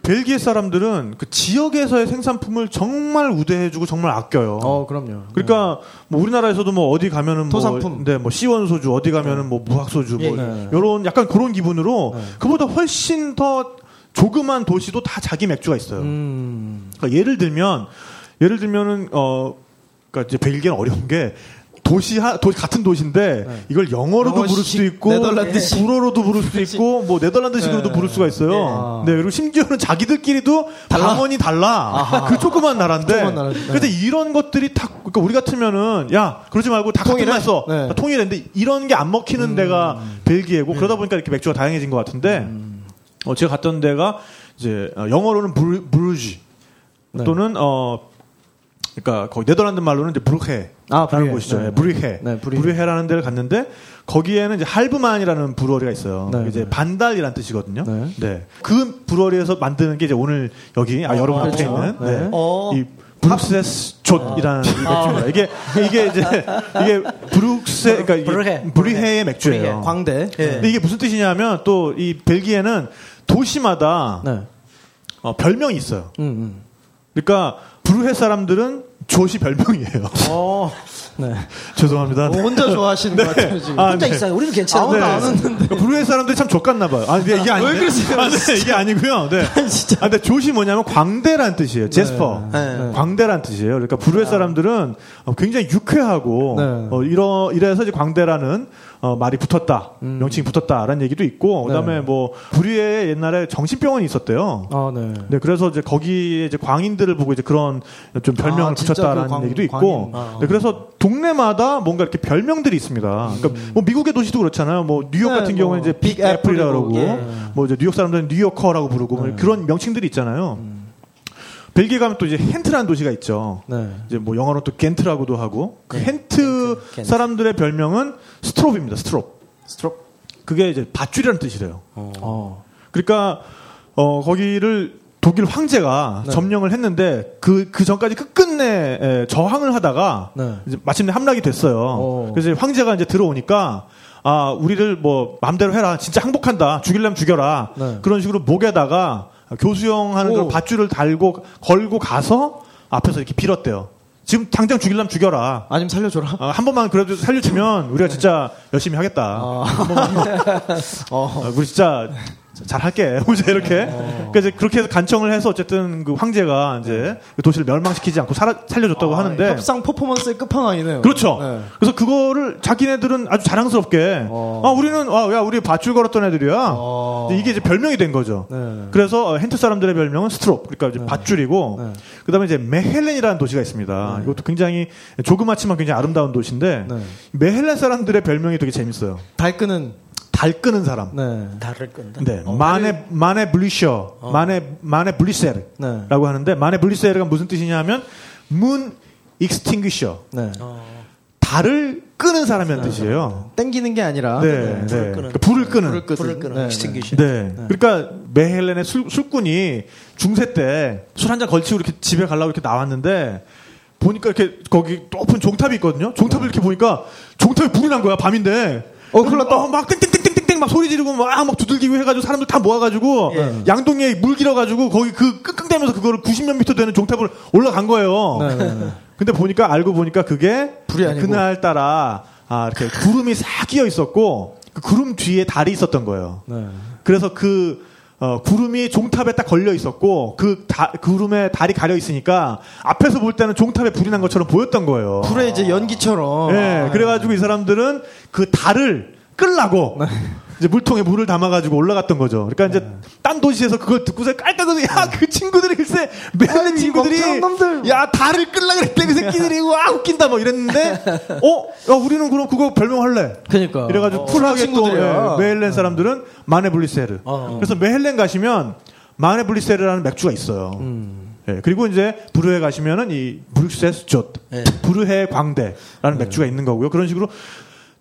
벨기에 사람들은 그 지역에서의 생산품을 정말 우대해주고 정말 아껴요. 어, 그럼요. 그러니까 뭐 우리나라에서도 뭐 어디 가면은 토산품. 뭐, 네, 뭐 시원 소주 어디 가면은 뭐 무학 소주 뭐 예, 예. 요런 약간 그런 기분으로 그보다 훨씬 더 조그만 도시도 다 자기 맥주가 있어요. 음. 그러니까 예를 들면 예를 들면은 어 그러니까 이제 벨기에는 어려운 게 도시 하, 도 같은 도시인데 이걸 영어로도 영어식, 부를 수도 있고 네덜란드식. 불어로도 부를 수도 있고 뭐 네덜란드식으로도 네. 부를 수가 있어요. 네. 그리고 심지어는 자기들끼리도 방언이 달라. 그 조그만 나라인데. 조그만 나라인데. 그래서 이런 것들이 다 그러니까 우리 같으면은 야 그러지 말고 다 통일해? 같은 말 써. 네. 다 통일했는데 이런 게 안 먹히는 데가 벨기에고 그러다 보니까 이렇게 맥주가 다양해진 것 같은데 어, 제가 갔던 데가 이제 어, 영어로는 브루, 브루지 네. 또는 어 그러니까 거기 네덜란드 말로는 이제 브루헤라는 아, 브루헤. 곳이죠. 네. 예, 브루헤. 네, 브루헤. 브루헤 라는 데를 갔는데 거기에는 이제 Halve Maan이라는 brewery가 있어요. 네, 이제 네. 반달이라는 뜻이거든요. 네. 그 brewery에서 만드는 게 이제 오늘 여기 아, 여러분 앞에 그렇죠. 있는 네. 네. 어. 이 Brugse Zot이라는 이 맥주입니다. 이게 이게 이제 이게 Brugse 그러니까 브루헤. 브루헤의 맥주예요. 브루헤. 광대. 예. 근데 이게 무슨 뜻이냐면 또 이 벨기에는 도시마다 네. 어, 별명이 있어요. 음, 음. 그러니까 브루헤 사람들은 조시 별명이에요. 어, 네. 죄송합니다. 어, 혼자 좋아하시는 것 같아요, 지금. 아, 혼자 네. 있어요. 우리는 괜찮은데. 아무도 안 웃는데. 그러니까 브루헤 사람들이 참 족같나 봐요. 아, 근데 이게 아니에요. 왜 그러세요, 아, 네, 이게 아니고요. 네. 진짜. 아, 근데 조시 뭐냐면 광대란 뜻이에요. 제스퍼. 네. 광대란 뜻이에요. 그러니까 브루헤 사람들은 어, 굉장히 유쾌하고 네. 어, 이러 이래서 이제 광대라는 어, 말이 붙었다. 명칭이 붙었다라는 얘기도 있고 그다음에 네. 뭐 브루헤에 옛날에 정신병원이 있었대요. 아, 네. 네, 그래서 이제 거기에 이제 광인들을 보고 이제 그런 좀 별명을 아, 붙였다라는 그 광- 얘기도 있고, 광인. 네, 그래서 동네마다 뭔가 이렇게 별명들이 있습니다. 그러니까 뭐 미국의 도시도 그렇잖아요. 뭐 뉴욕 네, 같은 뭐 경우는 이제 Big Big Apple이라고 그러고, 예. 뭐 이제 뉴욕 사람들은 New Yorker라고 부르고 뭐 그런 명칭들이 있잖아요. 벨기에 가면 또 이제 헨트라는 도시가 있죠. 네. 이제 뭐 영어로 또 겐트라고도 하고 그 헨트 겐트. 사람들의 별명은 strop입니다. strop. strop. 그게 이제 밧줄이라는 뜻이래요. 어. 그러니까 어 거기를 독일 황제가 네. 점령을 했는데 그 그 전까지 끝끝내 에, 저항을 하다가 네. 이제 마침내 함락이 됐어요. 오. 그래서 이제 황제가 이제 들어오니까 아 우리를 뭐 마음대로 해라 진짜 항복한다 죽이려면 죽여라 네. 그런 식으로 목에다가 교수형 하는 오. 그런 밧줄을 달고 걸고 가서 앞에서 이렇게 빌었대요. 지금 당장 죽이려면 죽여라. 아니면 살려줘라. 아, 한 번만 그래도 살려주면 우리가 진짜 열심히 하겠다. 아. 한 번만 어. 아, 우리 진짜 잘 할게. 이제 이렇게. 그러니까 이제 그렇게 해서 간청을 해서 어쨌든 그 황제가 이제 그 도시를 멸망시키지 않고 살아, 살려줬다고 아, 하는데. 협상 퍼포먼스의 끝판왕이네요. 그렇죠. 네. 그래서 그거를 자기네들은 아주 자랑스럽게 어. 아 우리는 아, 야 우리 밧줄 걸었던 애들이야. 어. 이게 이제 별명이 된 거죠. 네. 그래서 어, 헨트 사람들의 별명은 스트롭, 그러니까 이제 밧줄이고, 네. 그다음에 이제 메헬렌이라는 도시가 있습니다. 이것도 굉장히 조그맣지만 굉장히 아름다운 도시인데 네. 메헬렌 사람들의 별명이 되게 재밌어요. 달 끄는. 달 끄는 사람. 네. 다를 건데. 네, Mane Maneblusser, Mane Maneblusser라고 네. 하는데 Maneblusser가 무슨 뜻이냐면 moon extinguisher, 네. 달을 끄는 사람이라는 뜻이에요. 땡기는 게 아니라. 네, 네, 불을 끄는. 그러니까 불을 끄는. 불을 끄는. 불을 끄는 네, extinguisher. 네. 그러니까 메헬렌의 술, 술꾼이 중세 때 술 한 잔 걸치고 이렇게 집에 가려고 이렇게 나왔는데 보니까 이렇게 거기 높은 종탑이 있거든요. 종탑을 이렇게 보니까 종탑에 불이 난 거야 밤인데. 어, 큰일 났다. 어, 막 땡땡 땡땡땡땡 막 소리 지르고 막, 막 두들기고 해가지고 사람들 다 모아가지고 예. 양동이에 물 길어가지고 거기 그 끙끙대면서 그거를 90몇 미터 되는 종탑을 올라간 거예요. 네, 네, 네. 근데 보니까 알고 보니까 그게 불이 아니고. 그날 따라 아 이렇게 구름이 싹 끼어 있었고 그 구름 뒤에 달이 있었던 거예요. 네. 그래서 그 어, 구름이 종탑에 딱 걸려 있었고 그 다, 구름에 달이 가려 있으니까 앞에서 볼 때는 종탑에 불이 난 것처럼 보였던 거예요. 불에 이제 연기처럼. 예, 그래가지고 이 사람들은 그 달을 끌라고 이제 물통에 물을 담아가지고 올라갔던 거죠. 그러니까 이제 딴 도시에서 그걸 듣고서 깔깔거려 야그 친구들이 글쎄 메일렌 친구들이. 야 달을 끌라 그랬대 그 새끼들이 와 웃긴다 뭐 이랬는데 어? 야 우리는 그럼 그거 별명 할래. 그러니까. 이래가지고 어, 쿨하게 또. 예, 메헬렌 사람들은 마네 블리세르. 그래서 메헬렌 가시면 Maneblusser라는 맥주가 있어요. 예, 그리고 이제 브루헤 가시면은 이 Brugse Zot 네. 브루헤 광대라는 맥주가 있는 거고요. 그런 식으로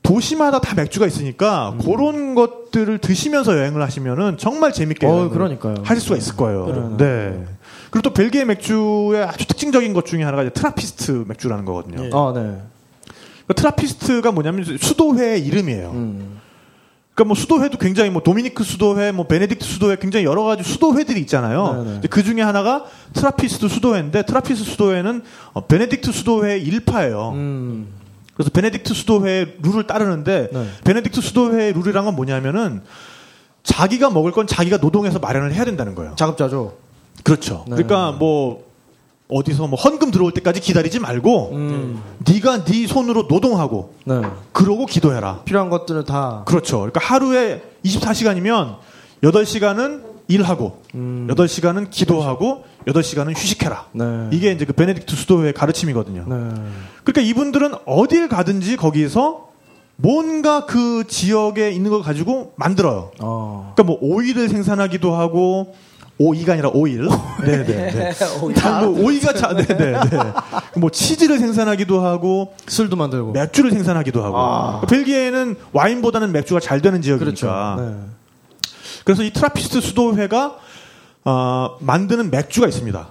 도시마다 다 맥주가 있으니까 그런 것들을 드시면서 여행을 하시면은 정말 재밌게 어, 그러니까요. 하실 수가 있을 거예요. 네. 그리고 또 벨기에 맥주의 아주 특징적인 것 중에 하나가 이제 트라피스트 맥주라는 거거든요. 아, 네. 그 트라피스트가 뭐냐면 수도회의 이름이에요. 음. 그러니까 뭐 수도회도 굉장히 뭐 도미니크 수도회, 뭐 베네딕트 수도회 굉장히 여러 가지 수도회들이 있잖아요. 네네. 그 중에 하나가 트라피스트 수도회인데 트라피스트 수도회는 어, 베네딕트 수도회 일파예요. 음. 그래서 베네딕트 수도회의 룰을 따르는데 네. 베네딕트 수도회의 룰이란 건 뭐냐면은 자기가 먹을 건 자기가 노동해서 마련을 해야 된다는 거예요. 자급자족. 그렇죠. 네. 그러니까 뭐 어디서 뭐 헌금 들어올 때까지 기다리지 말고 음. 네가 네 손으로 노동하고 네. 그러고 기도해라. 필요한 것들은 다. 그렇죠. 그러니까 하루에 24시간이면 8시간은 일하고 음. 8시간은 기도하고 8시간은 휴식해라. 네. 이게 이제 그 베네딕트 수도회의 가르침이거든요. 네. 그러니까 이분들은 어딜 가든지 거기서 뭔가 그 지역에 있는 걸 가지고 만들어요. 어. 그러니까 뭐 오일을 생산하기도 하고 오이가 아니라 오일. 네네. 네. 뭐 오이가 자, 네네. 네. 뭐 치즈를 생산하기도 하고 술도 만들고. 맥주를 생산하기도 하고. 아. 그러니까 벨기에는 와인보다는 맥주가 잘 되는 지역이니까. 그렇죠. 네. 그래서 이 트라피스트 수도회가 어, 만드는 맥주가 있습니다.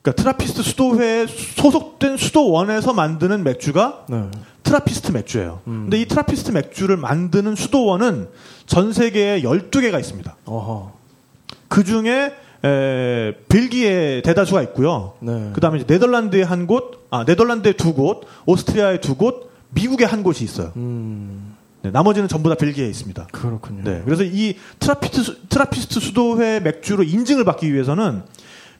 그러니까 트라피스트 수도회에 소속된 수도원에서 만드는 맥주가 네. 트라피스트 맥주예요. 음. 근데 이 트라피스트 맥주를 만드는 수도원은 전 세계에 12개가 있습니다. 어허. 그 중에 에, 벨기에 대다수가 있고요. 네. 그다음에 이제 네덜란드에 한 곳, 아 네덜란드에 두 곳, 오스트리아에 두 곳, 미국에 한 곳이 있어요. 음. 네, 나머지는 전부 다 벨기에에 있습니다. 그렇군요. 네, 그래서 이 트라피스트, 트라피스트 수도회 맥주로 인증을 받기 위해서는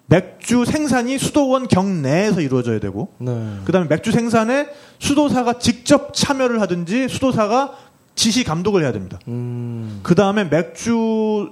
맥주 생산이 수도원 경내에서 이루어져야 되고, 네. 그다음에 맥주 생산에 수도사가 직접 참여를 하든지 수도사가 지시 감독을 해야 됩니다. 음. 그다음에 맥주로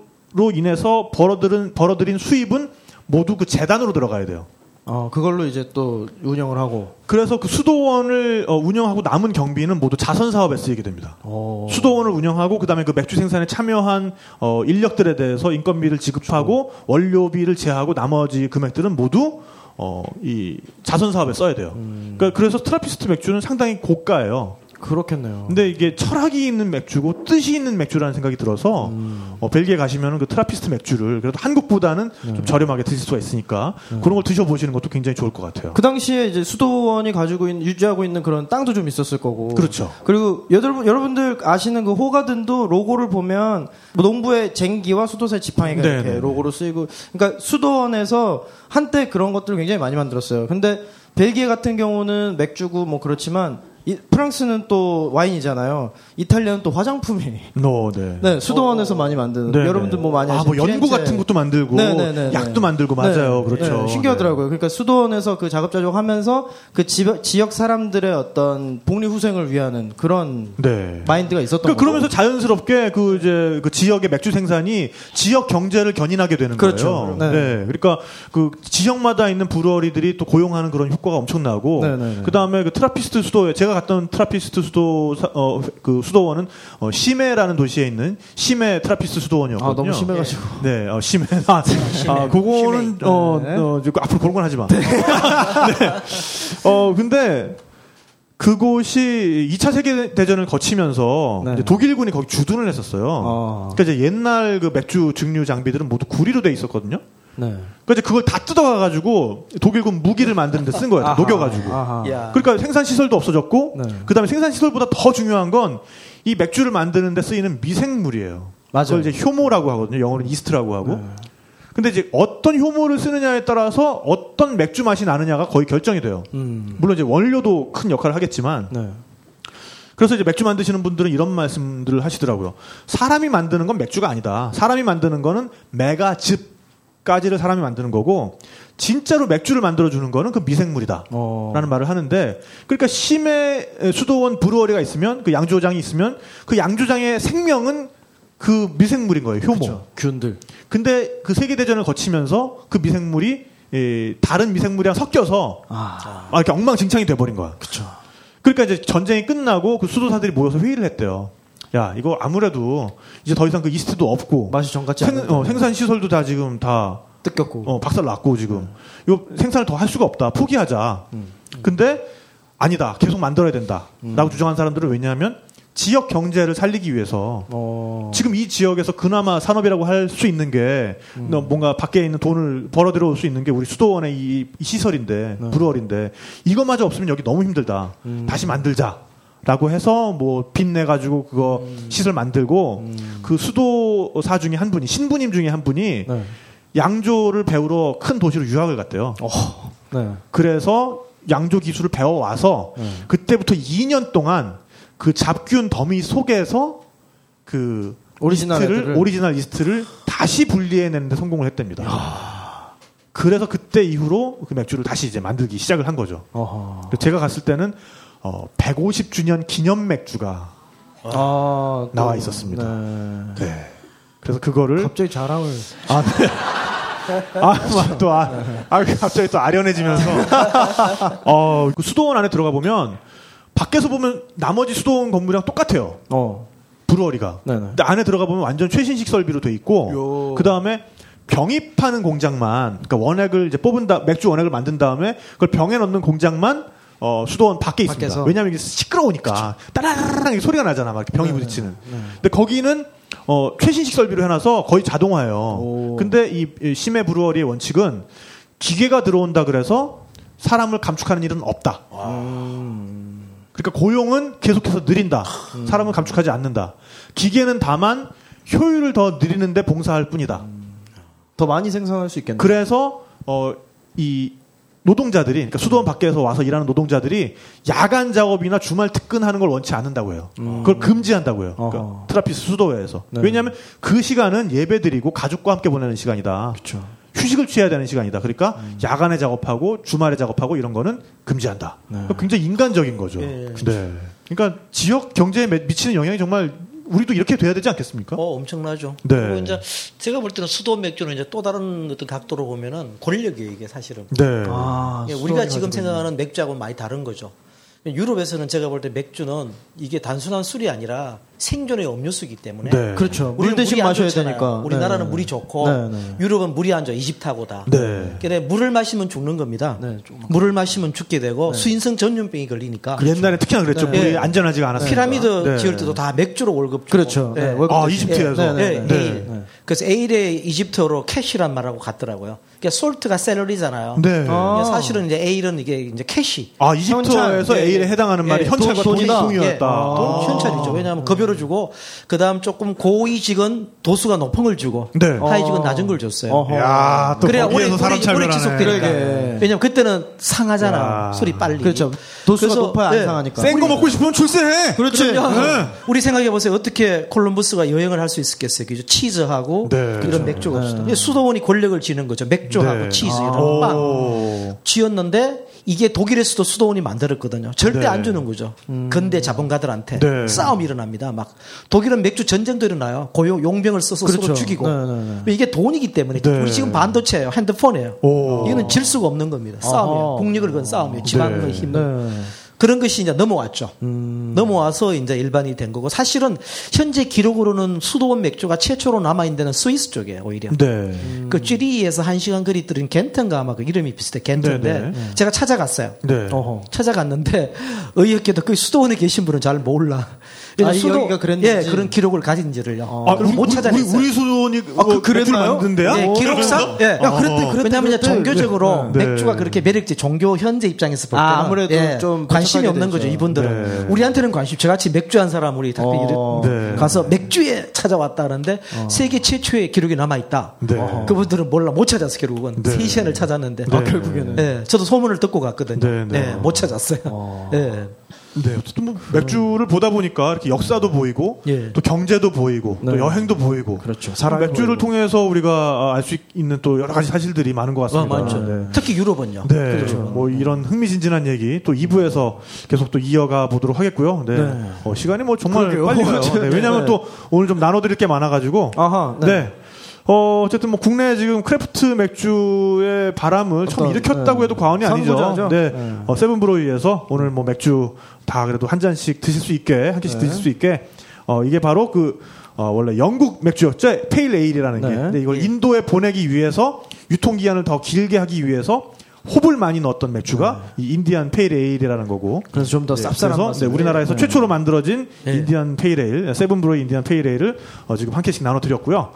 인해서 벌어들인 벌어들인 수입은 모두 그 재단으로 들어가야 돼요. 어, 그걸로 이제 또 운영을 하고. 그래서 그 수도원을 어, 운영하고 남은 경비는 모두 자선 사업에 쓰이게 됩니다. 어. 수도원을 운영하고 그다음에 그 맥주 생산에 참여한 어, 인력들에 대해서 인건비를 지급하고 원료비를 제하고 나머지 금액들은 모두 어, 이 자선 사업에 써야 돼요. 그러니까 그래서 트라피스트 맥주는 상당히 고가예요. 그렇겠네요. 근데 이게 철학이 있는 맥주고 뜻이 있는 맥주라는 생각이 들어서 음. 어, 벨기에 가시면은 그 트라피스트 맥주를 그래도 한국보다는 네. 좀 저렴하게 드실 수가 있으니까 그런 걸 드셔보시는 것도 굉장히 좋을 것 같아요. 그 당시에 이제 수도원이 가지고 있는, 유지하고 있는 그런 땅도 좀 있었을 거고. 그렇죠. 그리고 여러분, 여러분들 아시는 그 호가든도 로고를 보면 뭐 농부의 쟁기와 수도사의 지팡이가 네, 이렇게 네, 네. 로고로 쓰이고. 그러니까 수도원에서 한때 그런 것들을 굉장히 많이 만들었어요. 근데 벨기에 같은 경우는 맥주고 뭐 그렇지만 이- 프랑스는 또 와인이잖아요. 이탈리아는 또 화장품이. 너, 네. 네, 수도원에서 많이 만드는. 네, 여러분들 네. 뭐 많이 아, 아시는 뭐 연고 피렌체. 같은 것도 만들고 네, 네, 네, 약도 네. 만들고 맞아요. 네, 그렇죠. 네, 신기하더라고요. 그러니까 수도원에서 그 자급자족 하면서 그 지, 지역 사람들의 어떤 복리 후생을 위하는 그런 네. 마인드가 있었던 그러니까 그러면서 거죠. 자연스럽게 그 이제 그 지역의 맥주 생산이 지역 경제를 견인하게 되는 그렇죠. 거예요. 네. 그러니까 그 지역마다 있는 brewery들이 또 고용하는 그런 효과가 엄청나고 네, 네, 네. 그다음에 그 트라피스트 수도회 제가 갔던 트라피스트 수도 사- 어, 그 수도원은 어, 시메라는 도시에 있는 시메 트라피스트 수도원이었거든요. 아, 너무 심해가지고. 네, 어, 심해. 아, 아 그거는 심해. 어, 네. 어, 이제 앞으로 그런 건 하지 마. 네. 어, 근데 그곳이 2차 세계 대전을 거치면서 네. 독일군이 거기 주둔을 했었어요. 아. 그러니까 이제 옛날 그 맥주 증류 장비들은 모두 구리로 돼 있었거든요. 네. 그러니까 이제 그걸 다 뜯어가 가지고 독일군 무기를 만드는 데 쓴 거예요. 다 아하. 녹여 가지고. 아하. 야. 그러니까 생산 시설도 없어졌고 네. 그다음에 생산 시설보다 더 중요한 건 이 맥주를 만드는 데 쓰이는 미생물이에요. 맞아요. 그걸 이제 효모라고 하거든요. 영어로는 이스트라고 하고. 네. 근데 이제 어떤 효모를 쓰느냐에 따라서 어떤 맥주 맛이 나느냐가 거의 결정이 돼요. 음. 물론 이제 원료도 큰 역할을 하겠지만 네. 그래서 이제 맥주 만드시는 분들은 이런 말씀들을 하시더라고요. 사람이 만드는 건 맥주가 아니다. 사람이 만드는 거는 메가즙 까지를 사람이 만드는 거고 진짜로 맥주를 만들어 주는 거는 그 미생물이다. 어. 라는 말을 하는데 그러니까 심해 수도원 브루어리가 있으면 그 양조장이 있으면 그 양조장의 생명은 그 미생물인 거예요. 효모. 그렇죠. 균들. 근데 그 세계 대전을 거치면서 그 미생물이 예, 다른 미생물이랑 섞여서 아, 아, 이렇게 엉망진창이 돼버린 거야. 그렇죠. 그러니까 이제 전쟁이 끝나고 그 수도사들이 모여서 회의를 했대요. 야, 이거 아무래도 이제 더 이상 그 이스트도 없고 맛이 정 같지 생. 어, 생산 시설도 다 지금 다 뜯겼고. 어, 박살 났고 지금 이거 생산을 더 할 수가 없다. 포기하자. 근데 아니다. 계속 만들어야 된다. 라고 주장한 사람들은 왜냐하면 지역 경제를 살리기 위해서 어. 지금 이 지역에서 그나마 산업이라고 할 수 있는 게너 뭔가 밖에 있는 돈을 벌어 들어올 수 있는 게 우리 수도원의 이, 이 시설인데 브루얼인데 이것마저 없으면 여기 너무 힘들다. 다시 만들자. 라고 해서 뭐 빚내 가지고 그거 시설 만들고 그 수도사 중에 한 분이 신부님 중에 한 분이 네. 양조를 배우러 큰 도시로 유학을 갔대요. 네. 그래서 양조 기술을 배워 와서 그때부터 2년 동안 그 잡균 더미 속에서 그 오리지널 애들을. 오리지널 이스트를 다시 분리해내는데 성공을 했답니다. 그래서 그때 이후로 그 맥주를 다시 이제 만들기 시작을 한 거죠. 어허. 제가 갔을 때는 어, 150주년 기념 맥주가 아, 또- 나와 있었습니다. 네. 네. 그래서 그거를 갑자기 자랑을. 아, 네. 아, 막 또, 아, 아, 갑자기 또 아련해지면서. 어, 그 수도원 안에 들어가 보면, 밖에서 보면 나머지 수도원 건물이랑 똑같아요. 어. 브루어리가. 네네. 근데 안에 들어가 보면 완전 최신식 설비로 돼 있고, 그 다음에 병입하는 공장만, 그러니까 원액을 이제 뽑은 다, 맥주 원액을 만든 다음에 그걸 병에 넣는 공장만 어, 수도원 밖에 있습니다. 밖에서? 왜냐하면 이게 시끄러우니까 따라라랑 소리가 나잖아, 막 병이 부딪히는. 근데 거기는 어, 최신식 설비로 해놔서 거의 자동화예요. 오. 근데 이, 이 심해 브루어리의 원칙은 기계가 들어온다 그래서 사람을 감축하는 일은 없다. 그러니까 고용은 계속해서 느린다. 사람을 감축하지 않는다. 기계는 다만 효율을 더 늘리는데 봉사할 뿐이다. 더 많이 생산할 수 있겠네. 그래서 어, 이 노동자들이 그러니까 수도원 밖에서 와서 일하는 노동자들이 야간 작업이나 주말 특근하는 걸 원치 않는다고 해요. 그걸 금지한다고요. 그러니까 어허. 트라피스트 수도회에서. 네. 왜냐하면 그 시간은 예배드리고 가족과 함께 보내는 시간이다. 그렇죠. 휴식을 취해야 되는 시간이다. 그러니까 야간에 작업하고 주말에 작업하고 이런 거는 금지한다. 그러니까 굉장히 인간적인 거죠. 예. 네. 그러니까 지역 경제에 매- 미치는 영향이 정말 우리도 이렇게 돼야 되지 않겠습니까? 어, 엄청나죠. 네. 그리고 이제 제가 볼 때는 수도 맥주는 이제 또 다른 어떤 각도로 보면은 권력이에요, 이게 사실은. 네. 아, 예, 우리가 지금 가지고 생각하는 맥주하고는 많이 다른 거죠. 유럽에서는 제가 볼 때 맥주는 이게 단순한 술이 아니라 생존의 음료수이기 때문에 네. 그렇죠. 물 우리는 대신 물이 안 마셔야 좋잖아요. 되니까. 우리나라는 네. 물이 좋고 네, 네. 유럽은 물이 안 좋아 이집트하고다. 네. 그래 물을 마시면 죽는 겁니다. 네, 좀- 물을 마시면 죽게 되고 수인성 전염병이 걸리니까 옛날에 특히나 그랬죠. 네. 물이 안전하지가 않았어요. 피라미드 네. 지을 때도 다 맥주로 월급 주고. 그렇죠. 네, 월급 아. 이집트에서? 네, 예, 네, 네. 에일. 네. 그래서 에일의 이집트어로 cash란 말하고 같더라고요. 그러니까 salt가 salary잖아요. 네. 아. 사실은 이제 에일은 이게 이제 cash. 아, 이집트에서. 예, 에일에 해당하는 말이 예, 현찰과 돈- 돈이 돈이다. 통이었다. 예, 돈 현찰이죠. 왜냐하면 급여를 주고 그 다음 조금 고위직은 도수가 높은 걸 주고 네. 하위직은 낮은 걸 줬어요. 어허. 야, 또 그래야 오래, 사람 오래. 지속되니까. 왜냐면 그때는 상하잖아. 야. 술이 빨리. 그렇죠. 도수가 그래서, 높아야 안 예. 상하니까. 센 거 먹고 싶으면 출세해. 그렇지. 그럼요. 네. 우리 생각해 보세요. 어떻게 콜럼버스가 여행을 할 수 있었겠어요? 그죠? 치즈하고 네, 이런 그렇죠. 맥주가 없었다. 수도원이 권력을 쥐는 거죠. 맥주 하고 네. 치즈 아. 이런 빵 오. 쥐었는데 이게 독일에서도 수도원이 만들었거든요. 절대 네. 안 주는 거죠. 근대 자본가들한테 네. 싸움이 일어납니다. 막 독일은 맥주 전쟁도 일어나요. 고용 용병을 써서 서로 그렇죠. 죽이고 네, 네, 이게 돈이기 때문에 네. 우리 지금 반도체예요, 핸드폰이에요. 오. 이거는 질 수가 없는 겁니다. 싸움이에요. 국력을 건 싸움이에요. 지방의 네. 네. 그런 것이 이제 넘어왔죠. 넘어와서 이제 일반이 된 거고 사실은 현재 기록으로는 수도원 맥주가 최초로 남아 있는 데는 스위스 쪽이에요, 오히려. 네. 그 쥐리에서 한 시간 거리 들은 겐트인가 아마 그 이름이 비슷해 겐트인데 네, 네. 제가 찾아갔어요. 네. 찾아갔는데 의외게도 그 수도원에 계신 분은 잘 몰라. 아, 이 여기가 그랬는지. 예, 그런 기록을 가진지를요. 아, 그럼 못 찾아냈어요. 우리, 우리 수도원이 아, 그 그랬나요? 만든 데야? 예, 어, 기록상 예. 야, 그랬대, 그랬대, 왜냐하면 그랬대. 종교적으로 네. 맥주가 그렇게 매력지 종교 현재 입장에서 볼 아, 때는 아무래도 예, 좀 관심이 없는 되죠. 거죠 이분들은 네. 우리한테는 관심 저같이 맥주 한 사람 우리 닭배 어. 네. 가서 맥주에 찾아왔다 그러는데 세계 최초의 기록이 남아 있다 네. 그분들은 몰라 못 찾았어 결국은 네. 세 시간을 찾았는데 아, 결국에는. 예, 저도 소문을 듣고 갔거든요 네, 네. 예, 못 찾았어요 예. 네, 어쨌든 뭐 맥주를 보다 보니까 이렇게 역사도 보이고 예. 또 경제도 보이고 또 네. 여행도 보이고 그렇죠. 맥주를 통해서 우리가 알 수 있는 또 여러 가지 사실들이 많은 것 아, 같습니다. 맞죠. 네. 특히 유럽은요. 네, 뭐 이런 흥미진진한 얘기 또 2부에서 계속 또 이어가 보도록 하겠고요. 네, 네. 어, 시간이 뭐 정말 그러게요. 빨리 가요. 네, 왜냐하면 네. 또 오늘 좀 나눠드릴 게 많아가지고. 아하. 네. 어, 어쨌든 뭐 국내 지금 craft 맥주의 바람을 처음 일으켰다고 네. 해도 과언이 아니죠. 선구자죠. 네. 네. 어, 세븐브로이에서 오늘 뭐 맥주 다 그래도 한 잔씩 드실 수 있게, 한 개씩 네. 드실 수 있게, 어, 이게 바로 그, 어, 원래 영국 맥주였죠. Pale ale이라는 게. 네. 근데 이걸 인도에 보내기 위해서 유통기한을 더 길게 하기 위해서 홉을 많이 넣었던 맥주가 이 Indian pale ale이라는 거고. 그래서 좀더 네, 쌉쌀한 그래서 맛을. 네, 우리나라에서 네. 최초로 만들어진 네. Indian pale ale 세븐브로이 Indian pale ale을 어, 지금 한 캔씩 나눠 드렸고요.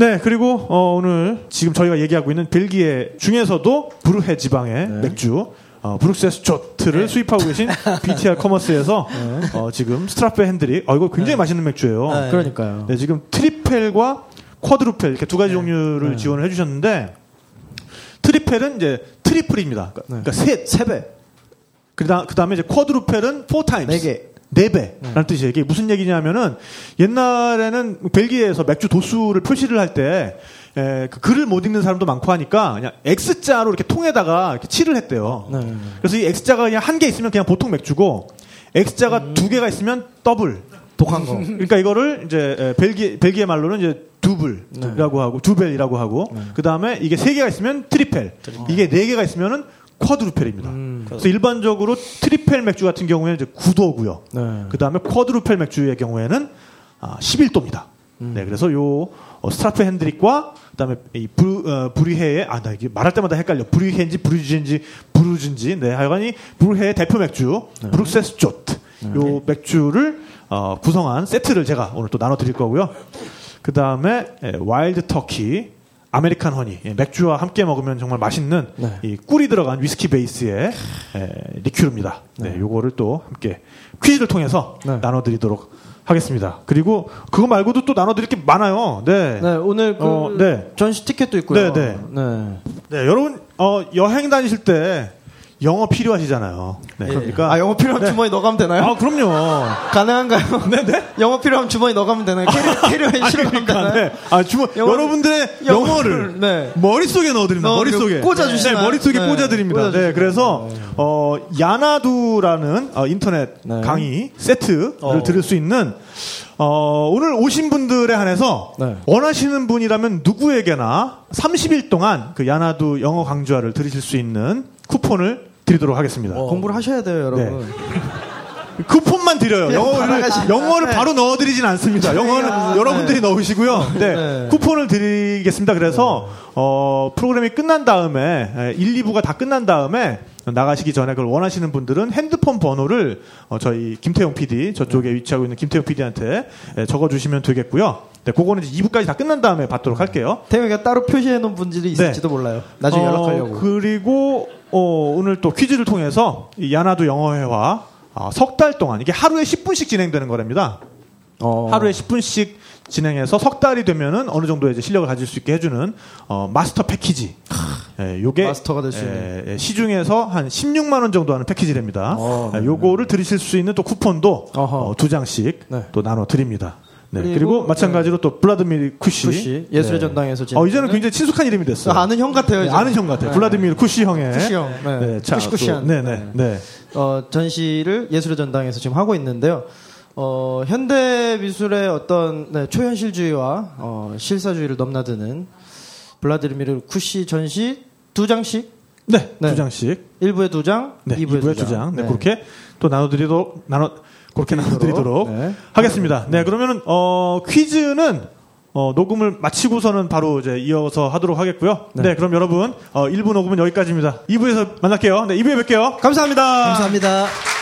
네. 네, 그리고 어, 오늘 지금 저희가 얘기하고 있는 벨기에 중에서도 부르헤 지방의 네. 맥주 어, 브룩세스 조트를 수입하고 계신 BTR 커머스에서 어, 지금 스트라페 핸드릭 어, 이거 굉장히 맛있는 맥주예요. 네. 그러니까요. 네, 지금 Tripel과 Quadrupel 이렇게 두 가지 종류를 지원을 해주셨는데 Tripel은 이제 triple입니다. 그러니까, 그러니까 셋, 세 배. 그다 그 다음에 이제 Quadrupel은 four times. 네 개. 네 배라는 뜻이에요. 이게 무슨 얘기냐면은 옛날에는 벨기에에서 맥주 도수를 표시를 할때 에, 그 글을 못 읽는 사람도 많고 하니까 그냥 X자로 이렇게 통에다가 이렇게 칠을 했대요. 네. 그래서 이 X자가 그냥 한 개 있으면 그냥 보통 맥주고 X자가 두 개가 있으면 더블. 독한 거. 그러니까 이거를 이제 에, 벨기 벨기에 말로는 이제 double이라고 하고 Dubbel이라고 하고 그 다음에 이게 세 개가 있으면 Tripel, 이게 네 개가 있으면은 Quadrupel입니다. 그래서 일반적으로 Tripel 맥주 같은 경우에는 이제 9도고요. 네. 그 다음에 Quadrupel 맥주의 경우에는 아, 11도입니다. 네, 그래서 요 어, 스트라페 핸드릭과 그다음에 이 부, 어, 브리헤의 아 나 이게 말할 때마다 헷갈려 브리헤인지 브루진지 브루진지 네 하여간 이 브리헤의 대표 맥주 브룩세스 조트 요 맥주를 어, 구성한 세트를 제가 오늘 또 나눠드릴 거고요. 그 다음에 와일드 터키 아메리칸 허니 예, 맥주와 함께 먹으면 정말 맛있는 네. 이 꿀이 들어간 위스키 베이스의 에, 리큐르입니다. 네, 요거를 또 함께 퀴즈를 통해서 네. 나눠드리도록 하겠습니다. 그리고 그거 말고도 또 나눠드릴 게 많아요. 네. 네, 오늘 그 어, 네. 전시 티켓도 있고요. 네, 네. 네. 네, 여러분 어, 여행 다니실 때 영어 필요하시잖아요. 네, 그러니까 아, 영어 필요하면 네. 주머니 넣어가면 되나요? 아, 그럼요. 가능한가요? 네네. 영어 필요하면 주머니 넣어가면 되나요? 캐리어, 캐리어에 아, 실어가면 그러니까, 되나요? 네. 아, 주머, 영어를- 여러분들의 영어를, 영어를 네. 머릿속에 넣어드립니다. 머릿속에. 꽂아주시나요? 네, 머릿속에 네, 꽂아드립니다. 네, 꽂아주시나요? 그래서, 어, 야나두라는 어, 인터넷 네. 강의 세트를 어. 들을 수 있는, 어, 오늘 오신 분들에 한해서 네. 원하시는 분이라면 누구에게나 30일 동안 그 야나두 영어 강좌를 들으실 수 있는 쿠폰을 드리도록 하겠습니다. 공부를 하셔야 돼요, 여러분. 쿠폰만 드려요. 그냥 영어를, 영어를 네. 바로 넣어드리진 않습니다. 영어는 네. 여러분들이 넣으시고요. 네. 네. 쿠폰을 드리겠습니다. 그래서, 어, 프로그램이 끝난 다음에, 에, 1, 2부가 다 끝난 다음에, 나가시기 전에 그걸 원하시는 분들은 핸드폰 번호를 어, 저희 김태용 PD 저쪽에 위치하고 있는 김태용 PD한테 적어주시면 되겠고요. 네, 그거는 이제 2부까지 다 끝난 다음에 받도록 할게요. 태용이가 따로 표시해 놓은 분들이 있을지도 몰라요. 나중에 어, 연락하려고. 그리고 어, 오늘 또 퀴즈를 통해서 이 야나두 영어회화 아, 석달 동안 이게 하루에 10분씩 진행되는 거랍니다. 어. 하루에 10분씩 진행해서 석 달이 되면은 어느 정도의 이제 실력을 가질 수 있게 해주는 어, 마스터 패키지. 예, 요게 마스터가 될수 예, 예, 시중에서 한 16만 원 정도 하는 패키지랍니다. 어. 예, 요거를 드리실 수 있는 또 쿠폰도 어허. 어, 두 장씩 네. 또 나눠 드립니다. 네, 그리고, 그리고, 마찬가지로 또 블라드미르 쿠시. 쿠시, 예술의 네. 전당에서 어, 이제는 굉장히 친숙한 이름이 됐어요. 아는 형 같아요. 네, 이제. 아는 형 같아요. 네. 블라디미르 쿠시 형의. 쿠시 형. 네. 자, 쿠시 쿠시한. 또, 네네. 네. 어, 전시를 예술의 전당에서 지금 하고 있는데요. 어, 현대 미술의 어떤 네, 초현실주의와 어, 실사주의를 넘나드는 블라디미르 쿠시 전시 두 장씩 네, 네. 두 장씩. 1부에 두 장, 네, 2부에, 2부에 두 장. 네, 그렇게 또 나눠드리도록, 나눠, 그렇게 나눠드리도록 네. 하겠습니다. 네, 그러면은, 어, 퀴즈는, 어, 녹음을 마치고서는 바로 이제 이어서 하도록 하겠고요. 네, 그럼 여러분, 어, 1부 녹음은 여기까지입니다. 2부에서 만날게요. 네, 2부에 뵐게요. 감사합니다. 감사합니다.